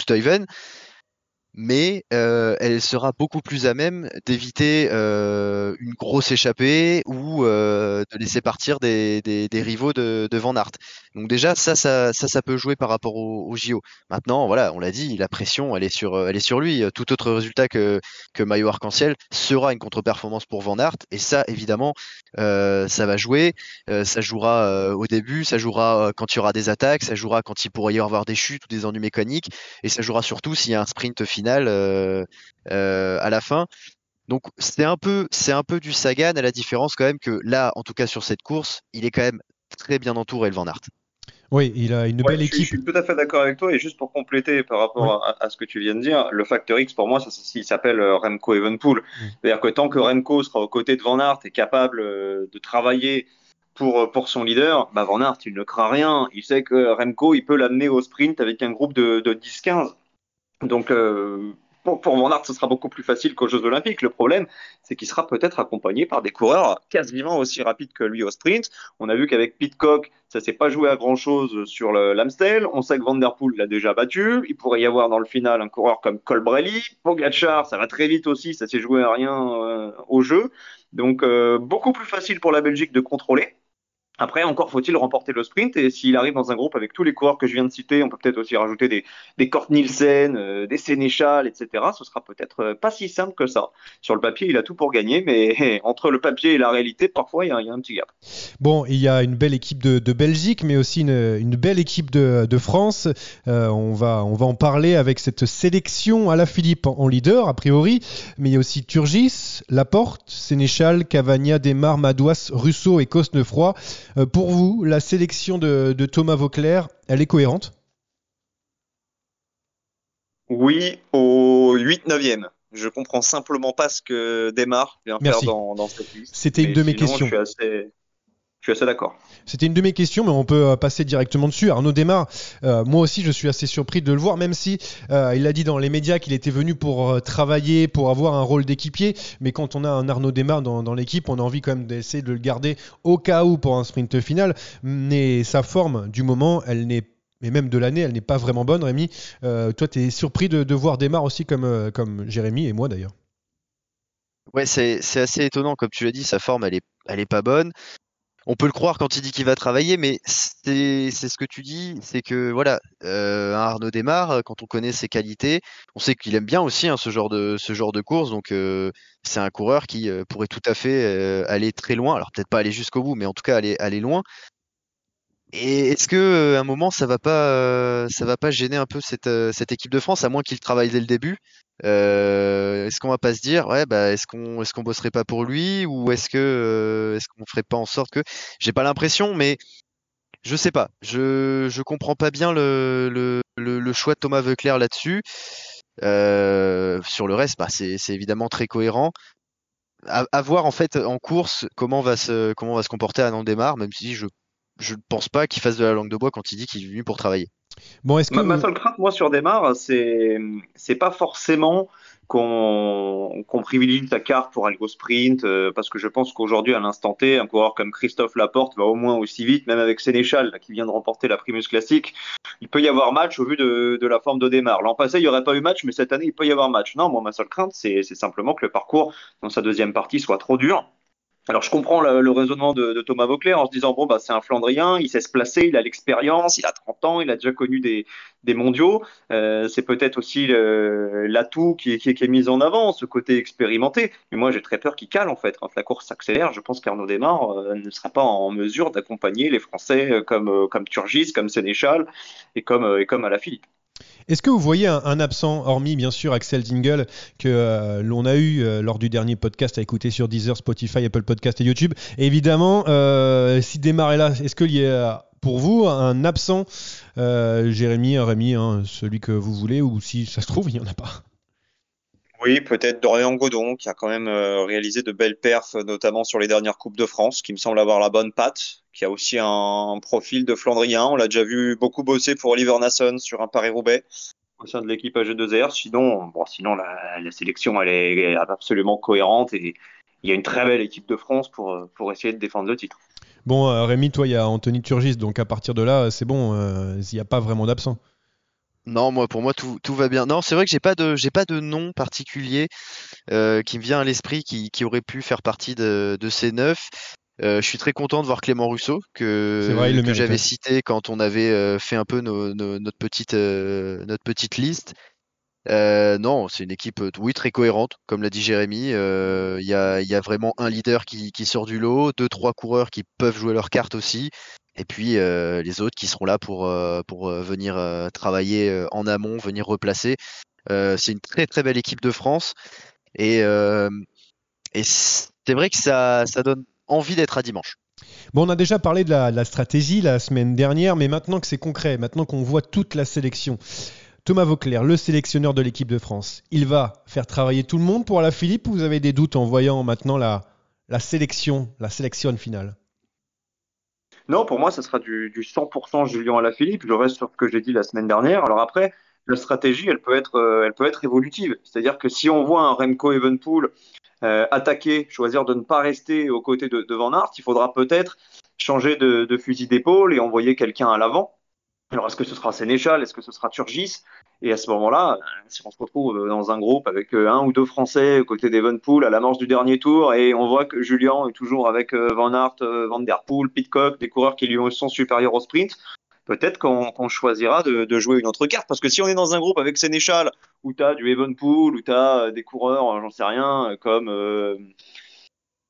[SPEAKER 3] mais euh, elle sera beaucoup plus à même d'éviter euh, une grosse échappée ou euh, de laisser partir des, rivaux de, Van Aert. Donc déjà ça, ça, ça, peut jouer par rapport au, JO. Maintenant, voilà, on l'a dit, la pression, elle est sur, elle est sur lui. Tout autre résultat que que maillot arc-en-ciel sera une contre-performance pour Van Aert, et ça, évidemment, ça va jouer. ça jouera au début, ça jouera quand il y aura des attaques, ça jouera quand il pourrait y avoir des chutes ou des ennuis mécaniques, et ça jouera surtout s'il y a un sprint final euh, euh, à la fin. Donc c'est un peu c'est un peu du Sagan à la différence quand même que là en tout cas sur cette course il est quand même très bien entouré le Van Aert.
[SPEAKER 1] Oui, il a une belle équipe.
[SPEAKER 2] Je, suis tout à fait d'accord avec toi et juste pour compléter par rapport à, ce que tu viens de dire, le facteur X pour moi, ça, il s'appelle euh, Remco Evenpool. C'est-à-dire que tant que Remco sera aux côtés de Van Aert et capable de travailler pour, pour son leader, bah Van Aert, il ne craint rien. Il sait que Remco, il peut l'amener au sprint avec un groupe de, de 10-15. Donc, euh, pour, pour Van ce sera beaucoup plus facile qu'aux Jeux Olympiques. Le problème, c'est qu'il sera peut-être accompagné par des coureurs quasiment aussi rapides que lui au sprint. On a vu qu'avec Pitcock, ça s'est pas joué à grand chose sur l'Amstel. On sait que Van Der Poel l'a déjà battu. Il pourrait y avoir dans le final un coureur comme Colbrelli. Pogacar, ça va très vite aussi. Ça s'est joué à rien euh, au jeu. Donc, euh, beaucoup plus facile pour la Belgique de contrôler. Après, encore faut-il remporter le sprint. Et s'il arrive dans un groupe avec tous les coureurs que je viens de citer, on peut peut-être aussi rajouter des, des Kort Nielsen, euh, des Sénéchal, etc. Ce sera peut-être euh, pas si simple que ça. Sur le papier, il a tout pour gagner, mais entre le papier et la réalité, parfois, il y a, un petit gap.
[SPEAKER 1] Bon, il y a une belle équipe de, Belgique, mais aussi une, belle équipe de, de France. Euh, on, va, on va en parler avec cette sélection à la Philippe en leader, a priori. Mais il y a aussi Turgis, Laporte, Sénéchal, Cavagna, Desmar, Madouas, Russo et Cosnefroy. Euh, pour vous, la sélection de, Thomas Vauclair, elle est cohérente?
[SPEAKER 2] Oui, au 8-9e. Je comprends simplement pas ce que Desmar vient faire dans, cette liste.
[SPEAKER 1] C'était une de mes questions.
[SPEAKER 2] Je suis assez, je suis assez d'accord.
[SPEAKER 1] C'était une de mes questions, mais on peut euh, passer directement dessus. Arnaud Desmar, euh, moi aussi, je suis assez surpris de le voir, même si euh, il a dit dans les médias qu'il était venu pour travailler, pour avoir un rôle d'équipier. Mais quand on a un Arnaud Desmar dans, dans l'équipe, on a envie quand même d'essayer de le garder au cas où pour un sprint final. Mais sa forme du moment, elle n'est mais même de l'année, elle n'est pas vraiment bonne, Rémi. toi, tu es surpris de, de voir Desmar aussi comme, comme Jérémy et moi d'ailleurs.
[SPEAKER 3] Ouais, c'est assez étonnant, comme tu l'as dit, sa forme, elle est, elle est pas bonne on peut le croire quand il dit qu'il va travailler, mais c'est ce que tu dis, c'est que voilà, euh, Arnaud démarre quand on connaît ses qualités, on sait qu'il aime bien aussi hein, ce genre de ce genre de course, donc euh, c'est un coureur qui euh, pourrait tout à fait euh, aller très loin. Alors peut-être pas aller jusqu'au bout, mais en tout cas aller aller loin. Et est-ce que à un moment ça va pas ça va pas gêner un peu cette cette équipe de France, à moins qu'il travaille dès le début euh, est-ce qu'on va pas se dire, ouais, bah, est-ce qu'on est-ce qu'on bosserait pas pour lui ou est-ce que euh, est-ce qu'on ferait pas en sorte que j'ai pas l'impression, mais je sais pas, je je comprends pas bien le le, le, choix de Thomas Veuclair là-dessus. Euh, sur le reste, bah, c'est évidemment très cohérent. À, voir en fait en course comment va se comment va se comporter Anand Demar, même si je je ne pense pas qu'il fasse de la langue de bois quand il dit qu'il est venu pour travailler.
[SPEAKER 2] Bon, est-ce que ma, seule crainte, moi, sur Desmar, c'est c'est pas forcément qu'on qu'on privilégie sa carte pour aller au sprint, euh, parce que je pense qu'aujourd'hui, à l'instant T, un coureur comme Christophe Laporte va au moins aussi vite, même avec Sénéchal, qui vient de remporter la Primus Classique. Il peut y avoir match au vu de, de la forme de Desmar. L'an passé, il n'y aurait pas eu match, mais cette année, il peut y avoir match. Non, moi, ma seule crainte, c'est simplement que le parcours dans sa deuxième partie soit trop dur alors je comprends le, raisonnement de, Thomas Vauclair en se disant bon bah c'est un Flandrien, il sait se placer, il a l'expérience, il a 30 ans, il a déjà connu des, mondiaux. Euh, c'est peut-être aussi l'atout qui, est mis en avant, ce côté expérimenté. Mais moi j'ai très peur qu'il cale en fait. Quand la course s'accélère, je pense qu'Arnaud Desmar euh, ne sera pas en mesure d'accompagner les Français euh, comme comme Turgis, comme Sénéchal et comme et comme Alaphilippe.
[SPEAKER 1] Est-ce que vous voyez un, absent, hormis bien sûr Axel Dingle, que euh, l'on a eu euh, lors du dernier podcast à écouter sur Deezer, Spotify, Apple Podcast et YouTube? Évidemment, euh, si démarrer là, est-ce qu'il y a pour vous un absent, Jérémy, Rémi, celui que vous voulez, ou si ça se trouve, il n'y en a pas?
[SPEAKER 2] Oui, peut-être Dorian Godon, qui a quand même réalisé de belles perfs, notamment sur les dernières Coupes de France, qui me semble avoir la bonne patte, qui a aussi un profil de Flandrien. On l'a déjà vu beaucoup bosser pour Oliver Nasson sur un Paris-Roubaix au sein de l'équipe AG2R. Sinon, bon, sinon la, la, sélection elle est absolument cohérente et il y a une très belle équipe de France pour, pour essayer de défendre le titre.
[SPEAKER 1] Bon, euh, Rémi, toi, il y a Anthony Turgis, donc à partir de là, c'est bon, euh, il n'y a pas vraiment d'absent.
[SPEAKER 3] Non, moi pour moi tout, tout va bien. Non, c'est vrai que j'ai pas de j'ai pas de nom particulier euh, qui me vient à l'esprit qui, qui aurait pu faire partie de, de ces neuf. Euh, je suis très content de voir Clément Rousseau que, que j'avais cité quand on avait euh, fait un peu nos, notre petite notre petite liste. Non, c'est une équipe oui très cohérente, comme l'a dit Jérémy. Il y, a, vraiment un leader qui, sort du lot, deux trois coureurs qui peuvent jouer leur carte aussi, et puis les autres qui seront là pour pour venir travailler en amont, venir replacer. c'est une très très belle équipe de France et et c'est vrai que ça ça donne envie d'être à dimanche.
[SPEAKER 1] Bon, on a déjà parlé de la, stratégie la semaine dernière, mais maintenant que c'est concret, maintenant qu'on voit toute la sélection, Thomas Vauclair, le sélectionneur de l'équipe de France, il va faire travailler tout le monde pour la Philippe ou vous avez des doutes en voyant maintenant la, sélection, la sélection finale?
[SPEAKER 2] Non, pour moi, ce sera du, du 100% Julien à la Philippe. Je reste sur ce que j'ai dit la semaine dernière. Alors après, la stratégie, elle peut être, euh, elle peut être évolutive. C'est-à-dire que si on voit un Remco Evenpool euh, attaquer, choisir de ne pas rester aux côtés de, Van Aert, il faudra peut-être changer de fusil d'épaule et envoyer quelqu'un à l'avant. Alors, est-ce que ce sera Sénéchal? Est-ce que ce sera Turgis? Et à ce moment-là, si on se retrouve dans un groupe avec euh, un ou deux Français aux côtés d'Evenpool à la du dernier tour et on voit que Julien est toujours avec euh, Van Aert, euh, Van Der Poel, Pitcock, des coureurs qui lui sont supérieurs au sprint, peut-être qu'on choisira de, jouer une autre carte. Parce que si on est dans un groupe avec Sénéchal, où tu as du Evenpool, où tu as des coureurs, j'en sais rien, comme euh,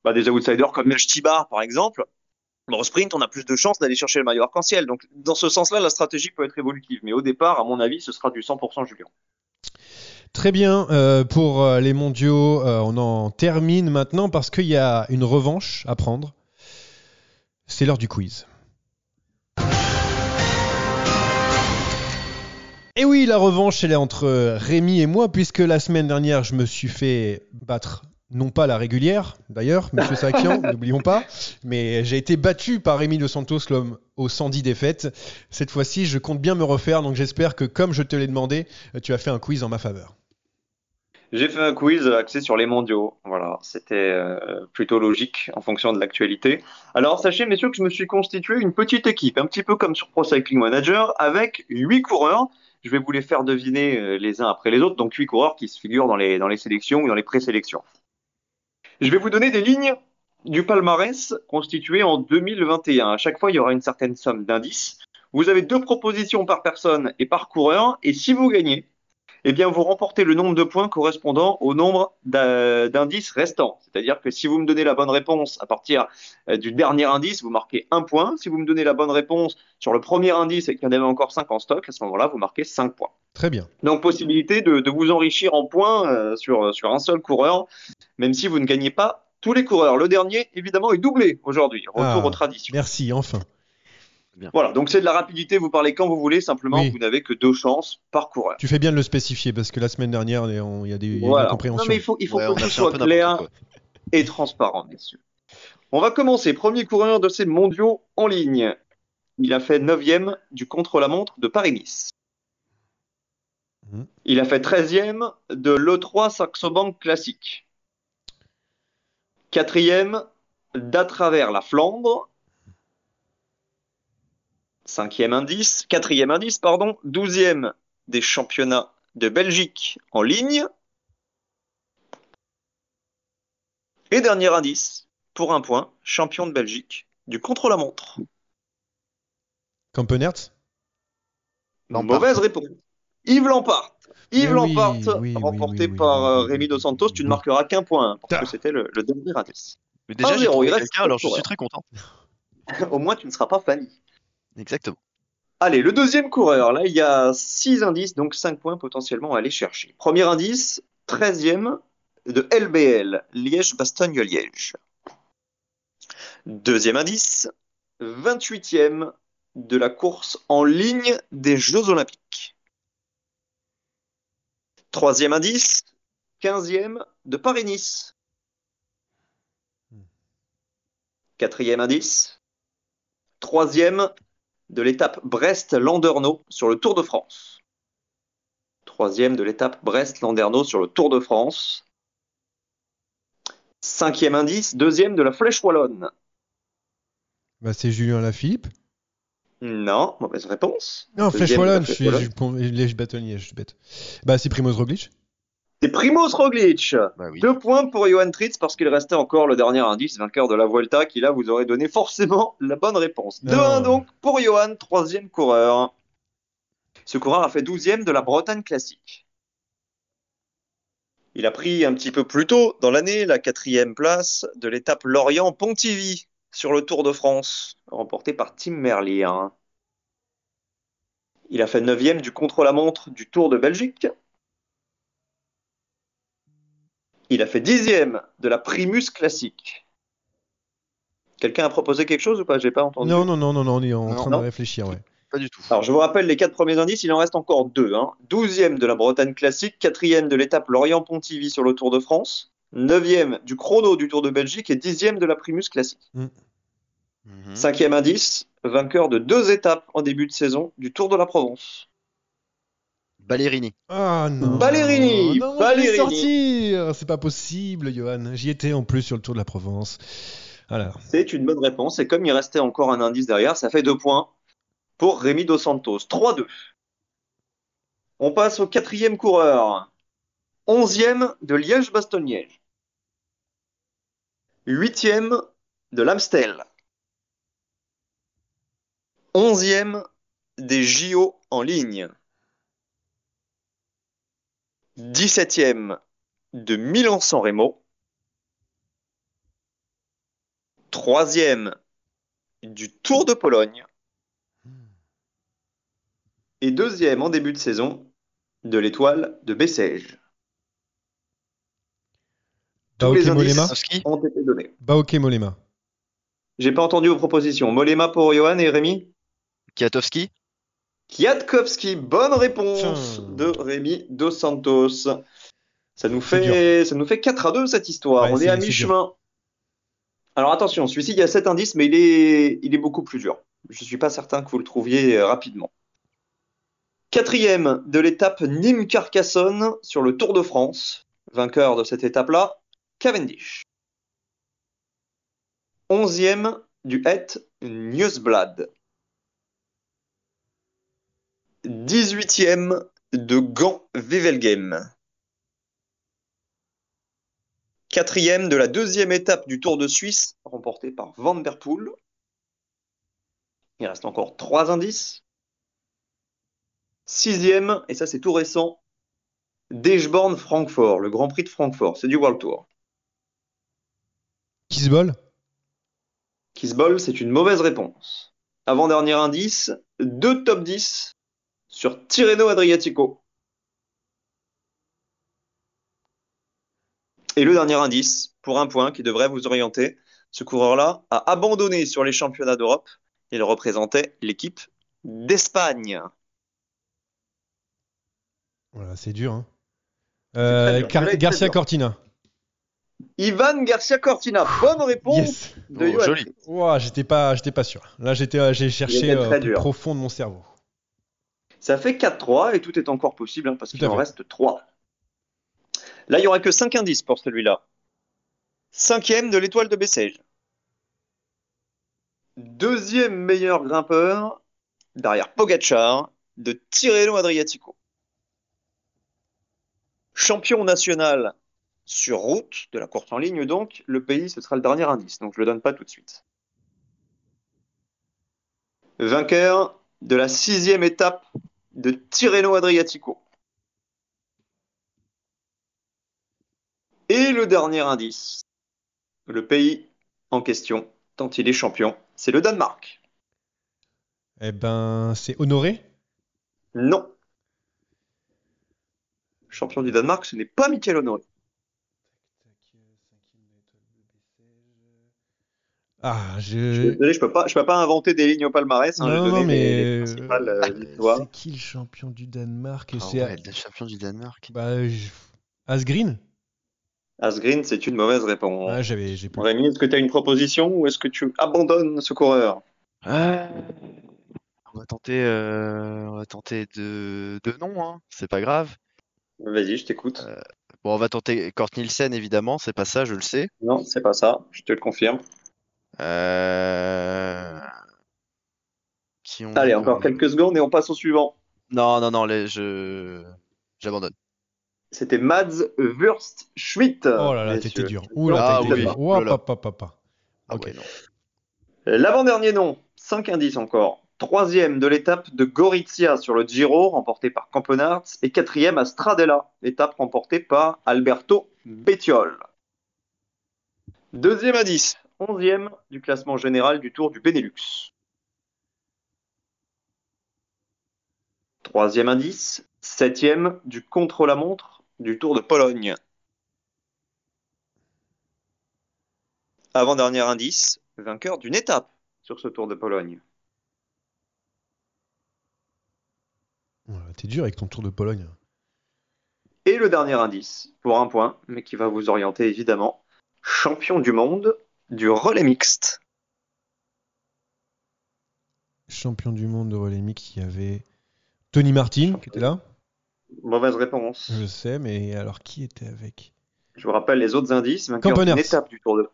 [SPEAKER 2] bah, des outsiders comme Mej Tibar, par exemple, Bon, au sprint, on a plus de chances d'aller chercher le maillot arc-en-ciel. Donc, dans ce sens-là, la stratégie peut être évolutive. Mais au départ, à mon avis, ce sera du 100% Julien.
[SPEAKER 1] Très bien, euh, pour euh, les mondiaux, euh, on en termine maintenant parce qu'il y a une revanche à prendre. C'est l'heure du quiz. Et oui, la revanche, elle est entre Rémi et moi, puisque la semaine dernière, je me suis fait battre non pas la régulière d'ailleurs, Monsieur Sakian, n'oublions pas, mais j'ai été battu par Rémi Dos Santos, l'homme aux 110 défaites. Cette fois-ci, je compte bien me refaire, donc j'espère que comme je te l'ai demandé, tu as fait un quiz en ma faveur.
[SPEAKER 2] J'ai fait un quiz axé sur les mondiaux. Voilà, c'était euh, plutôt logique en fonction de l'actualité. Alors, sachez, messieurs, que je me suis constitué une petite équipe, un petit peu comme sur Pro Cycling Manager, avec huit coureurs. Je vais vous les faire deviner euh, les uns après les autres, donc huit coureurs qui se figurent dans les, dans les sélections ou dans les présélections. Je vais vous donner des lignes du palmarès constitué en 2021. À chaque fois, il y aura une certaine somme d'indices. Vous avez deux propositions par personne et par coureur, et si vous gagnez, eh bien, vous remportez le nombre de points correspondant au nombre d'indices restants. C'est-à-dire que si vous me donnez la bonne réponse à partir euh, du dernier indice, vous marquez un point. Si vous me donnez la bonne réponse sur le premier indice et qu'il y en avait encore cinq en stock, à ce moment-là, vous marquez cinq points.
[SPEAKER 1] Très bien.
[SPEAKER 2] Donc, possibilité de, de vous enrichir en points euh, sur, sur un seul coureur, même si vous ne gagnez pas tous les coureurs. Le dernier, évidemment, est doublé aujourd'hui. Retour
[SPEAKER 1] Ah,
[SPEAKER 2] aux traditions.
[SPEAKER 1] Merci, enfin.
[SPEAKER 2] Voilà, donc c'est de la rapidité, vous parlez quand vous voulez, simplement
[SPEAKER 1] Oui.
[SPEAKER 2] vous n'avez que deux chances par coureur.
[SPEAKER 1] Tu fais bien de le spécifier parce que la semaine dernière, il y a- des,
[SPEAKER 2] Voilà.
[SPEAKER 1] des compréhensions.
[SPEAKER 2] Non, mais il faut, il faut
[SPEAKER 3] Ouais,
[SPEAKER 2] que tout soit clair et transparent, messieurs. On va commencer. Premier coureur de ces mondiaux en ligne. Il a fait 9e du contre-la-montre de Paris-Nice.
[SPEAKER 1] Mhm.
[SPEAKER 2] Il a fait 13e de l'E3 Saxo Bank Classique. Quatrième d'à travers la Flandre. Cinquième indice, quatrième indice, pardon, douzième des championnats de Belgique en ligne. Et dernier indice, pour un point, champion de Belgique du contre-la-montre.
[SPEAKER 1] Campenertz.
[SPEAKER 2] Mauvaise réponse. Yves Lampard. Yves
[SPEAKER 1] oui, oui,
[SPEAKER 2] remporté
[SPEAKER 1] oui, oui,
[SPEAKER 2] par
[SPEAKER 1] oui,
[SPEAKER 2] euh, Rémi Dos Santos.
[SPEAKER 1] oui,
[SPEAKER 2] Tu ne marqueras qu'un point, parce
[SPEAKER 1] Ah.
[SPEAKER 2] que c'était le, le dernier indice.
[SPEAKER 3] Mais déjà, j'ai
[SPEAKER 2] 1-0,
[SPEAKER 3] trouvé
[SPEAKER 2] il reste
[SPEAKER 3] quelqu'un, alors je suis très content.
[SPEAKER 2] Au moins, tu ne seras pas Fanny.
[SPEAKER 3] Exactement.
[SPEAKER 2] Allez, le deuxième coureur. Là, il y a six indices, donc cinq points potentiellement à aller chercher. Premier indice, 13e de LBL, Liège-Bastogne-Liège. Deuxième indice, 28e de la course en ligne des Jeux Olympiques. Troisième indice, 15e de Paris-Nice. Quatrième indice, troisième de l'étape Brest-Landerneau sur le Tour de France. Troisième de l'étape Brest-Landerneau sur le Tour de France. Cinquième indice, deuxième de la Flèche Wallonne.
[SPEAKER 1] bah, C'est Julien Lafilippe.
[SPEAKER 2] Non, mauvaise réponse.
[SPEAKER 1] Non, Flèche Wallonne, je suis je- je- je je suis bête. Bah, c'est Primoz Roglic.
[SPEAKER 2] C'est Primoz Roglic.
[SPEAKER 3] Bah oui.
[SPEAKER 2] Deux points pour Johan Tritz parce qu'il restait encore le dernier indice, vainqueur de la Vuelta, qui là vous aurait donné forcément la bonne réponse.
[SPEAKER 1] Non.
[SPEAKER 2] 2-1 donc pour Johan, troisième coureur. Ce coureur a fait douzième de la Bretagne classique. Il a pris un petit peu plus tôt dans l'année la quatrième place de l'étape Lorient-Pontivy sur le Tour de France, remporté par Tim Merlier. Il a fait neuvième du contre-la-montre du Tour de Belgique. Il a fait dixième de la Primus classique. Quelqu'un a proposé quelque chose ou pas? J'ai pas entendu.
[SPEAKER 1] Non, non, non, non, non, on est en
[SPEAKER 3] Non,
[SPEAKER 1] train
[SPEAKER 2] non.
[SPEAKER 1] de réfléchir, ouais.
[SPEAKER 3] Pas du tout.
[SPEAKER 2] Alors je vous rappelle les quatre premiers indices, il en reste encore deux. Hein. 12e de la Bretagne classique, quatrième de l'étape Lorient-Pontivy sur le Tour de France, neuvième du chrono du Tour de Belgique et dixième de la Primus classique.
[SPEAKER 3] Mhm.
[SPEAKER 2] Cinquième indice, vainqueur de deux étapes en début de saison du Tour de la Provence.
[SPEAKER 3] Ballerini.
[SPEAKER 1] Ah non.
[SPEAKER 2] Ballerini
[SPEAKER 1] Non,
[SPEAKER 2] Ballerini.
[SPEAKER 1] sortir. C'est pas possible, Johan. J'y étais en plus sur le Tour de la Provence. Voilà.
[SPEAKER 2] C'est une bonne réponse. Et comme il restait encore un indice derrière, ça fait deux points pour Rémi Dos Santos. 3-2. On passe au quatrième coureur. Onzième de Liège-Bastogne-Liège. Huitième de l'Amstel. Onzième des JO en ligne. Dix-septième de Milan-San Remo. Troisième du Tour de Pologne. Et deuxième en début de saison de l'étoile de Bessèges. Tous les indices ont été donnés.
[SPEAKER 1] Baoké Molema.
[SPEAKER 2] J'ai pas entendu vos propositions. Molema pour Johan et Rémi?
[SPEAKER 3] Kiatowski
[SPEAKER 2] Kwiatkowski, bonne réponse
[SPEAKER 1] Tiens.
[SPEAKER 2] de Rémi Dos Santos. Ça nous fait, ça nous fait 4 à 2 cette histoire.
[SPEAKER 1] Ouais,
[SPEAKER 2] On est à mi-chemin. Alors attention, celui-ci, il y a 7 indices, mais il est, il est beaucoup plus dur. Je suis pas certain que vous le trouviez euh, rapidement. Quatrième de l'étape Nîmes-Carcassonne sur le Tour de France. Vainqueur de cette étape-là, Cavendish. Onzième du Het Nieuwsblad. 18e de Gand Wevelgem. Quatrième de la deuxième étape du Tour de Suisse, remportée par Van Der Poel. Il reste encore trois indices. Sixième, et ça c'est tout récent, Deichborn Francfort, le Grand Prix de Francfort, c'est du World Tour.
[SPEAKER 1] Kisbol.
[SPEAKER 2] Kisbol, c'est une mauvaise réponse. Avant-dernier indice, deux top 10 sur Tirreno Adriatico. Et le dernier indice, pour un point qui devrait vous orienter, ce coureur-là a abandonné sur les championnats d'Europe. Il représentait l'équipe d'Espagne.
[SPEAKER 1] Voilà, c'est dur. Hein. Euh,
[SPEAKER 2] dur.
[SPEAKER 1] Garcia
[SPEAKER 2] dur.
[SPEAKER 1] Cortina.
[SPEAKER 2] Ivan Garcia Cortina, bonne réponse
[SPEAKER 1] Yes.
[SPEAKER 2] de
[SPEAKER 3] Oh,
[SPEAKER 1] j'étais pas, j'étais pas sûr. Là, j'étais, euh, j'ai cherché euh, au plus
[SPEAKER 2] dur.
[SPEAKER 1] profond de mon cerveau.
[SPEAKER 2] Ça fait 4-3 et tout est encore possible hein, parce qu'il en reste 3. Là, il y aura que 5 indices pour celui-là. Cinquième de l'étoile de Bessèges. Deuxième meilleur grimpeur derrière Pogachar de Tirreno Adriatico. Champion national sur route de la course en ligne donc, le pays ce sera le dernier indice, donc je le donne pas tout de suite. Vainqueur de la sixième étape de Tirreno Adriatico. Et le dernier indice, le pays en question, tant il est champion, c'est le Danemark.
[SPEAKER 1] Eh ben, c'est honoré?
[SPEAKER 2] Non. Champion du Danemark, ce n'est pas Michael Honoré.
[SPEAKER 1] Ah,
[SPEAKER 2] Je suis
[SPEAKER 1] je.
[SPEAKER 2] désolé, je peux pas, je peux pas inventer des lignes au palmarès. hein,
[SPEAKER 1] Non,
[SPEAKER 2] les-
[SPEAKER 1] mais-
[SPEAKER 2] les principales euh,
[SPEAKER 1] C'est
[SPEAKER 2] victoires.
[SPEAKER 1] qui le champion du Danemark
[SPEAKER 3] Ah
[SPEAKER 1] C'est
[SPEAKER 3] ouais, le champion du Danemark.
[SPEAKER 1] bah, je- Asgreen.
[SPEAKER 2] Asgreen, c'est une mauvaise réponse.
[SPEAKER 1] Ouais, j'avais, j'ai pas.
[SPEAKER 2] Rémi, est-ce que tu as une proposition ou est-ce que tu abandonnes ce coureur?
[SPEAKER 3] Ah, on va tenter, euh, on va tenter de, de non, hein. C'est pas grave.
[SPEAKER 2] Vas-y, je t'écoute.
[SPEAKER 3] Bon, on va tenter Kort Nielsen, évidemment, c'est pas ça, je le sais.
[SPEAKER 2] Non, c'est pas ça, je te le confirme.
[SPEAKER 3] Euh... Qui ont...
[SPEAKER 2] Allez, encore quelques secondes et on passe au suivant.
[SPEAKER 3] Non, non, non, les- je... j'abandonne.
[SPEAKER 2] C'était Mads Wurst Schmidt.
[SPEAKER 1] Oh là là, t'étais dur. Ouh là,
[SPEAKER 3] Ah
[SPEAKER 1] t'étais
[SPEAKER 3] oui,
[SPEAKER 1] papa, papa.
[SPEAKER 3] Ah
[SPEAKER 1] Ok.
[SPEAKER 3] ouais, non.
[SPEAKER 2] L'avant-dernier nom, 5 indices encore. Troisième de l'étape de Gorizia sur le Giro, remporté par Campenarts. Et quatrième à Stradella, étape remportée par Alberto Bettiol. Deuxième indice, onzième du classement général du Tour du Benelux. Troisième indice, septième du contre-la-montre du Tour de Pologne. Avant-dernier indice, vainqueur d'une étape sur ce Tour de Pologne.
[SPEAKER 1] T'es dur avec ton tour de Pologne.
[SPEAKER 2] Et le dernier indice, pour un point, mais qui va vous orienter évidemment, champion du monde du relais mixte.
[SPEAKER 1] Champion du monde de relais mix, il y avait Tony Martin qui était là.
[SPEAKER 2] Mauvaise réponse.
[SPEAKER 1] Je sais, mais alors qui était avec?
[SPEAKER 2] Je vous rappelle les autres indices. D'une étape du Tour de.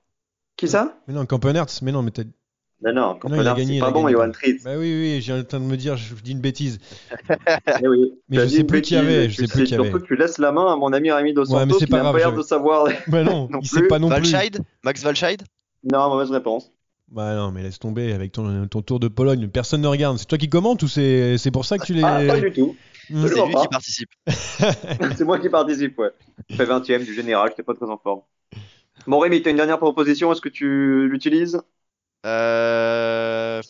[SPEAKER 2] Qui ça?
[SPEAKER 1] Mais non, Campenerts, mais non, mais t'as.
[SPEAKER 2] Non, non,
[SPEAKER 1] Non, il a
[SPEAKER 2] Campenerts,
[SPEAKER 1] gagné,
[SPEAKER 2] c'est
[SPEAKER 1] il
[SPEAKER 2] pas
[SPEAKER 1] a
[SPEAKER 2] bon,
[SPEAKER 1] gagné.
[SPEAKER 2] Johan Tritz.
[SPEAKER 1] Bah oui, oui, j'ai en train de me dire, je dis une bêtise.
[SPEAKER 2] Eh oui.
[SPEAKER 1] Mais
[SPEAKER 2] T'as
[SPEAKER 1] je sais
[SPEAKER 2] une
[SPEAKER 1] plus qui avait, je
[SPEAKER 2] tu
[SPEAKER 1] sais plus qui
[SPEAKER 2] Surtout
[SPEAKER 1] avait.
[SPEAKER 2] que tu laisses la main à mon ami Rémi Dos
[SPEAKER 1] Ouais, mais
[SPEAKER 2] Santos
[SPEAKER 1] c'est
[SPEAKER 2] qui
[SPEAKER 1] pas
[SPEAKER 2] n'a
[SPEAKER 1] grave,
[SPEAKER 2] pas l'air
[SPEAKER 1] j'avais-
[SPEAKER 2] de savoir.
[SPEAKER 1] Bah non,
[SPEAKER 2] Non
[SPEAKER 1] il sait
[SPEAKER 2] plus.
[SPEAKER 1] pas non plus.
[SPEAKER 3] Valscheid Max Valscheid
[SPEAKER 2] Non, mauvaise réponse.
[SPEAKER 1] Bah non, mais laisse tomber avec ton, ton tour de Pologne. Personne ne regarde. C'est toi qui commentes ou c'est c'est pour ça que tu les.
[SPEAKER 2] Ah, pas du tout.
[SPEAKER 1] Hmm.
[SPEAKER 3] C'est lui
[SPEAKER 2] pas.
[SPEAKER 3] qui participe.
[SPEAKER 2] C'est moi qui participe, ouais. Je fais 20 e du général, j'étais pas très en forme. Bon, Rémi, t'as une dernière proposition, est-ce que tu l'utilises?
[SPEAKER 3] Euh...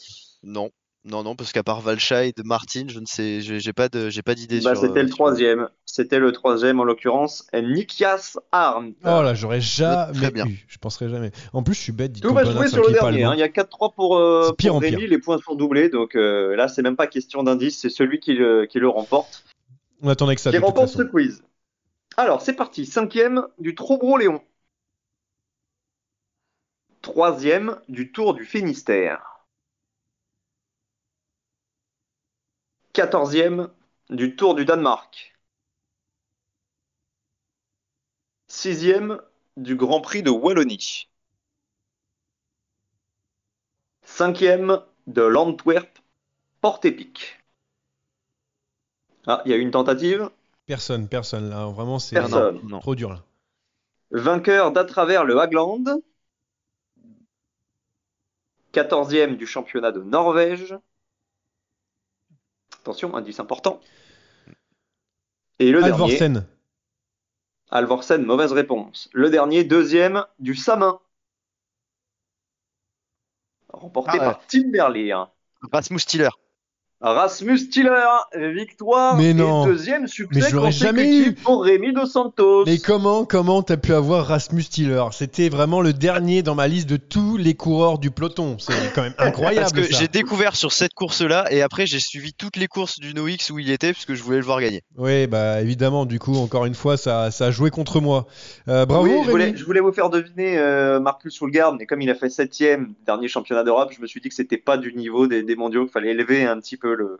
[SPEAKER 3] Non. Non, non, parce qu'à part Valscheid, Martin, je ne sais, j'ai pas de, j'ai pas d'idée
[SPEAKER 2] bah,
[SPEAKER 3] sur.
[SPEAKER 2] C'était
[SPEAKER 3] euh,
[SPEAKER 2] le
[SPEAKER 3] sur-
[SPEAKER 2] troisième. C'était le troisième en l'occurrence. Nikias Arndt.
[SPEAKER 1] Oh là, j'aurais jamais
[SPEAKER 3] bien.
[SPEAKER 1] eu. Je penserais jamais. En plus, je suis bête.
[SPEAKER 2] Tout va jouer sur le dernier. hein. Il y a 4-3 pour, euh,
[SPEAKER 1] C'est pire
[SPEAKER 2] pour
[SPEAKER 1] en pire.
[SPEAKER 2] Rémi. Les points sont doublés. Donc euh, là, c'est même pas question d'indice. C'est celui qui le, qui le remporte.
[SPEAKER 1] On attendait que ça.
[SPEAKER 2] qui remporte ce quiz. Alors, c'est parti. Cinquième du Trobro-Léon. Troisième du Tour du Finistère. Quatorzième du Tour du Danemark. Sixième du Grand Prix de Wallonie. Cinquième de l'Antwerp Port-Épic. Ah, il y a eu une tentative.
[SPEAKER 1] Personne, personne. Là, vraiment, c'est
[SPEAKER 2] Personne.
[SPEAKER 3] Non.
[SPEAKER 1] trop dur là.
[SPEAKER 2] Vainqueur d'à travers le Hagland. 14e du championnat de Norvège. Attention, indice important. Et le dernier,
[SPEAKER 1] Alvorsen.
[SPEAKER 2] Alvorsen, mauvaise réponse. Le dernier, deuxième du Samin. Remporté
[SPEAKER 3] Ah ouais.
[SPEAKER 2] par Tim Berlier.
[SPEAKER 3] Rasmus Stiller.
[SPEAKER 2] Rasmus Tiller, victoire
[SPEAKER 1] Mais
[SPEAKER 2] et deuxième succès
[SPEAKER 1] Mais je l'aurais jamais
[SPEAKER 2] consécutif pour Rémi Dos Santos.
[SPEAKER 1] Mais comment, comment t'as pu avoir Rasmus Tiller? C'était vraiment le dernier dans ma liste de tous les coureurs du peloton. C'est quand même incroyable.
[SPEAKER 3] Parce que j'ai découvert sur cette course-là et après j'ai suivi toutes les courses du NoX où il était parce que je voulais le voir gagner.
[SPEAKER 1] Oui, bah évidemment, du coup, encore une fois, ça, ça a joué contre moi. Euh, bravo,
[SPEAKER 2] Oui, je, voulais, je voulais vous faire deviner euh, Marcus Fulgard, mais comme il a fait septième dernier championnat d'Europe, je me suis dit que c'était pas du niveau des, des mondiaux, qu'il fallait élever un petit peu le,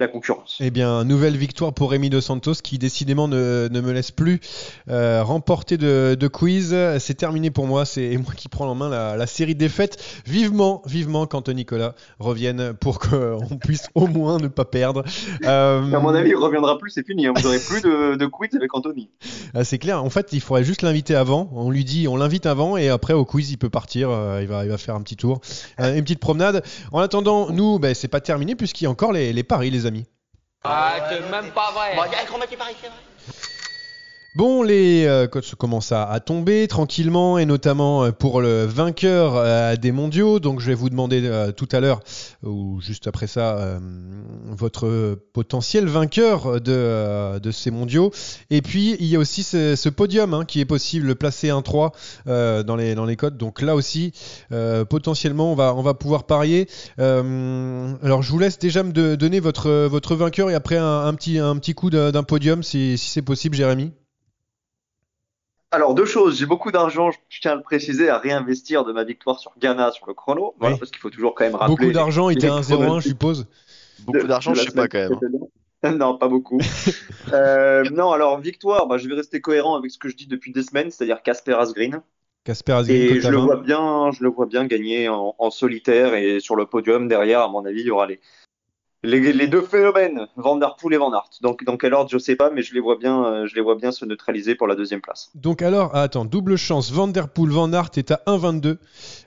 [SPEAKER 2] la concurrence.
[SPEAKER 1] Eh bien, nouvelle victoire pour Rémi Dos Santos qui décidément ne, ne me laisse plus euh, remporter de, de quiz. C'est terminé pour moi. C'est moi qui prends en main la, la série de défaites. Vivement, vivement qu'Anthony Nicolas revienne pour qu'on puisse au moins ne pas perdre. Euh,
[SPEAKER 2] À mon avis, il reviendra plus, c'est fini. hein. Vous aurez plus de, de quiz avec Anthony.
[SPEAKER 1] Ah, c'est clair. En fait, il faudrait juste l'inviter avant. On lui dit, on l'invite avant et après au quiz, il peut partir. Euh, il va, il va faire un petit tour, Euh, une petite promenade. En attendant, nous, ben, c'est pas terminé puisqu'il y a encore les, les paris, les amis.
[SPEAKER 4] Ah, c'est même pas vrai.
[SPEAKER 1] Bon, les euh, cotes commencent à, tomber tranquillement, et notamment euh, pour le vainqueur euh, des mondiaux. Donc, je vais vous demander tout à l'heure, ou juste après ça, votre potentiel vainqueur de, ces mondiaux. Et puis, il y a aussi ce, podium hein, qui est possible, placer 1-3 euh, dans, les, dans les cotes. Donc là aussi, potentiellement, on va, on va pouvoir parier. Alors, je vous laisse déjà me donner votre, votre vainqueur et après un, un petit, un petit coup d'un podium, si, si c'est possible, Jérémy.
[SPEAKER 2] Alors, deux choses. J'ai beaucoup d'argent, je tiens à le préciser, à réinvestir de ma victoire sur Ghana sur le chrono. Voilà,
[SPEAKER 1] Oui.
[SPEAKER 2] parce qu'il faut toujours quand même rappeler.
[SPEAKER 1] Beaucoup d'argent, il était
[SPEAKER 2] les
[SPEAKER 1] à 1,01, je suppose.
[SPEAKER 3] Beaucoup d'argent, je sais pas quand même. hein.
[SPEAKER 2] non, pas beaucoup. Euh, non, alors victoire, bah, je vais rester cohérent avec ce que je dis depuis des semaines, c'est-à-dire Casper Asgreen.
[SPEAKER 1] Casper Asgreen,
[SPEAKER 2] Et je
[SPEAKER 1] à
[SPEAKER 2] le
[SPEAKER 1] 20.
[SPEAKER 2] vois bien, je le vois bien gagner en, en solitaire et sur le podium derrière, à mon avis, il y aura les, les, les deux phénomènes, Van Der Poel et Van Aert. Donc dans quel ordre, je sais pas, mais je les vois bien, euh, je les vois bien se neutraliser pour la deuxième place.
[SPEAKER 1] Donc alors, ah, attends, double chance. Van Der Poel, Van Aert est à 1,22.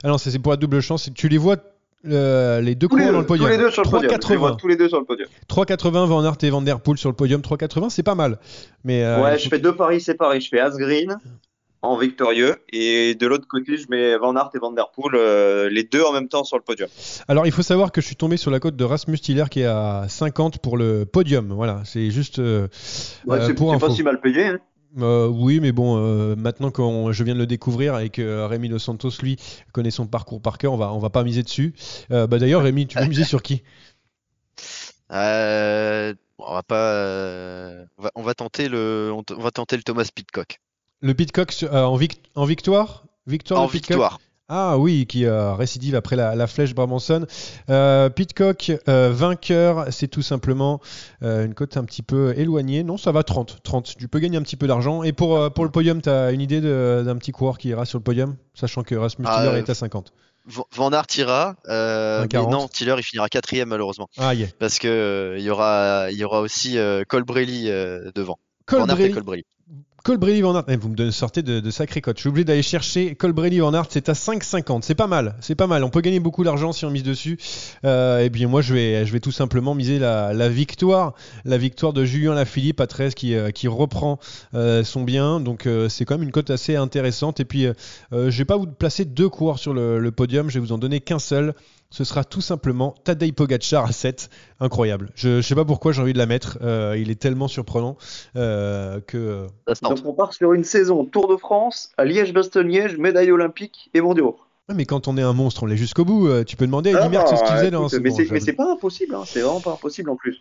[SPEAKER 1] Ah non, ça, c'est pour la double chance. Tu les vois euh, les deux coureurs dans le podium.
[SPEAKER 2] tous les deux sur le podium. Je les vois
[SPEAKER 1] 3,80.
[SPEAKER 2] tous les deux sur le podium.
[SPEAKER 1] 3,80 Van Aert et Van Der Poel sur le podium. 3,80, c'est pas mal. Mais euh,
[SPEAKER 2] ouais, je fais deux paris séparés. Je fais Asgreen en victorieux et de l'autre côté, je mets Van Aert et Van Der Poel, euh, les deux en même temps sur le podium.
[SPEAKER 1] Alors, il faut savoir que je suis tombé sur la cote de Rasmus Tiller qui est à 50 pour le podium. Voilà, c'est juste euh,
[SPEAKER 2] Ouais,
[SPEAKER 1] euh,
[SPEAKER 2] c'est
[SPEAKER 1] pour
[SPEAKER 2] c'est
[SPEAKER 1] info.
[SPEAKER 2] pas si mal payé. hein.
[SPEAKER 1] Euh, oui, mais bon, euh, maintenant que je viens de le découvrir et que Rémi Dos Santos, lui, connaît son parcours par cœur, on va, on va pas miser dessus. Euh, bah, D'ailleurs, Rémi, tu veux miser sur qui?
[SPEAKER 3] Euh, on va pas, euh, on va, on va tenter le, on, on va tenter le Thomas Pitcock.
[SPEAKER 1] Le Pitcock euh, en, vic- en victoire? Victoire
[SPEAKER 3] En victoire.
[SPEAKER 1] Ah oui, qui euh, récidive après la, flèche Brabanson. Euh, Pitcock, euh, vainqueur, c'est tout simplement une cote un petit peu éloignée. Non, ça va 30. 30. Tu peux gagner un petit peu d'argent. Et pour, pour le podium, tu as une idée d'un petit coureur qui ira sur le podium, sachant que Rasmus ah, Tiller est à 50
[SPEAKER 3] Van Aert ira, mais non, Tiller il finira quatrième malheureusement.
[SPEAKER 1] Ah, yeah.
[SPEAKER 3] Parce que il y aura, il y aura aussi Colbrelli devant.
[SPEAKER 1] Colbrelli. Colbrelli Van Aert, eh, vous me sortez de, sacrés cotes. Je suis obligé d'aller chercher Colbrelli Van Aert, c'est à 5,50. C'est pas mal, c'est pas mal. On peut gagner beaucoup d'argent si on mise dessus. Euh, et bien moi, je vais, je vais tout simplement miser la, victoire, la victoire de Julien Lafilippe à 13 qui, euh, qui reprend euh, son bien. Donc euh, c'est quand même une cote assez intéressante. Et puis je vais pas vous placer deux coureurs sur le podium, je vais vous en donner qu'un seul ce sera tout simplement Tadej Pogacar à 7. Incroyable. Je ne sais pas pourquoi j'ai envie de la mettre. Euh, il est tellement surprenant euh, que.
[SPEAKER 2] Donc on part sur une saison Tour de France, à Liège-Bastogne-Liège, médaille olympique et mondiaux.
[SPEAKER 1] mais quand on est un monstre, on l'est jusqu'au bout. Euh, tu peux demander à Eddie ce qu'il faisait dans
[SPEAKER 2] Mais c'est pas impossible, hein. c'est vraiment pas impossible en plus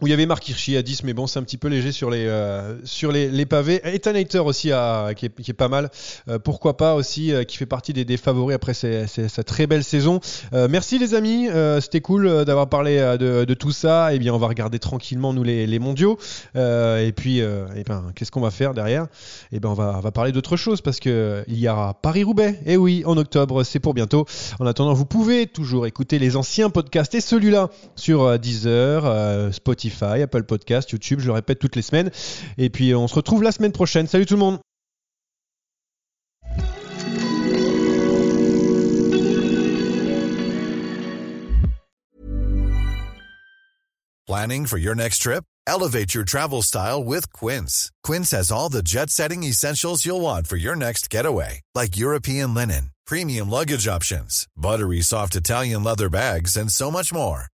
[SPEAKER 1] où il y avait Marc Hirschi à 10, mais bon, c'est un petit peu léger sur les, euh, sur les, les, pavés. Ethan Hater aussi, qui, est, pas mal. Euh, pourquoi pas aussi, euh, qui fait partie des, favoris après sa très belle saison. merci les amis, c'était cool d'avoir parlé de, tout ça. Et eh bien, on va regarder tranquillement, nous, les, mondiaux. et puis, eh ben, qu'est-ce qu'on va faire derrière? Et eh ben, on va, on va parler d'autre chose parce qu'il y aura Paris-Roubaix. Et oui, en octobre, c'est pour bientôt. En attendant, vous pouvez toujours écouter les anciens podcasts et celui-là sur Deezer, Spotify Spotify, Apple Podcast, YouTube, je le répète toutes les semaines. Et puis on se retrouve la semaine prochaine. Salut tout le monde
[SPEAKER 6] Planning for your next trip? Elevate your travel style with Quince. Quince has all the jet-setting essentials you'll want for your next getaway, like European linen, premium luggage options, buttery soft Italian leather bags, and so much more.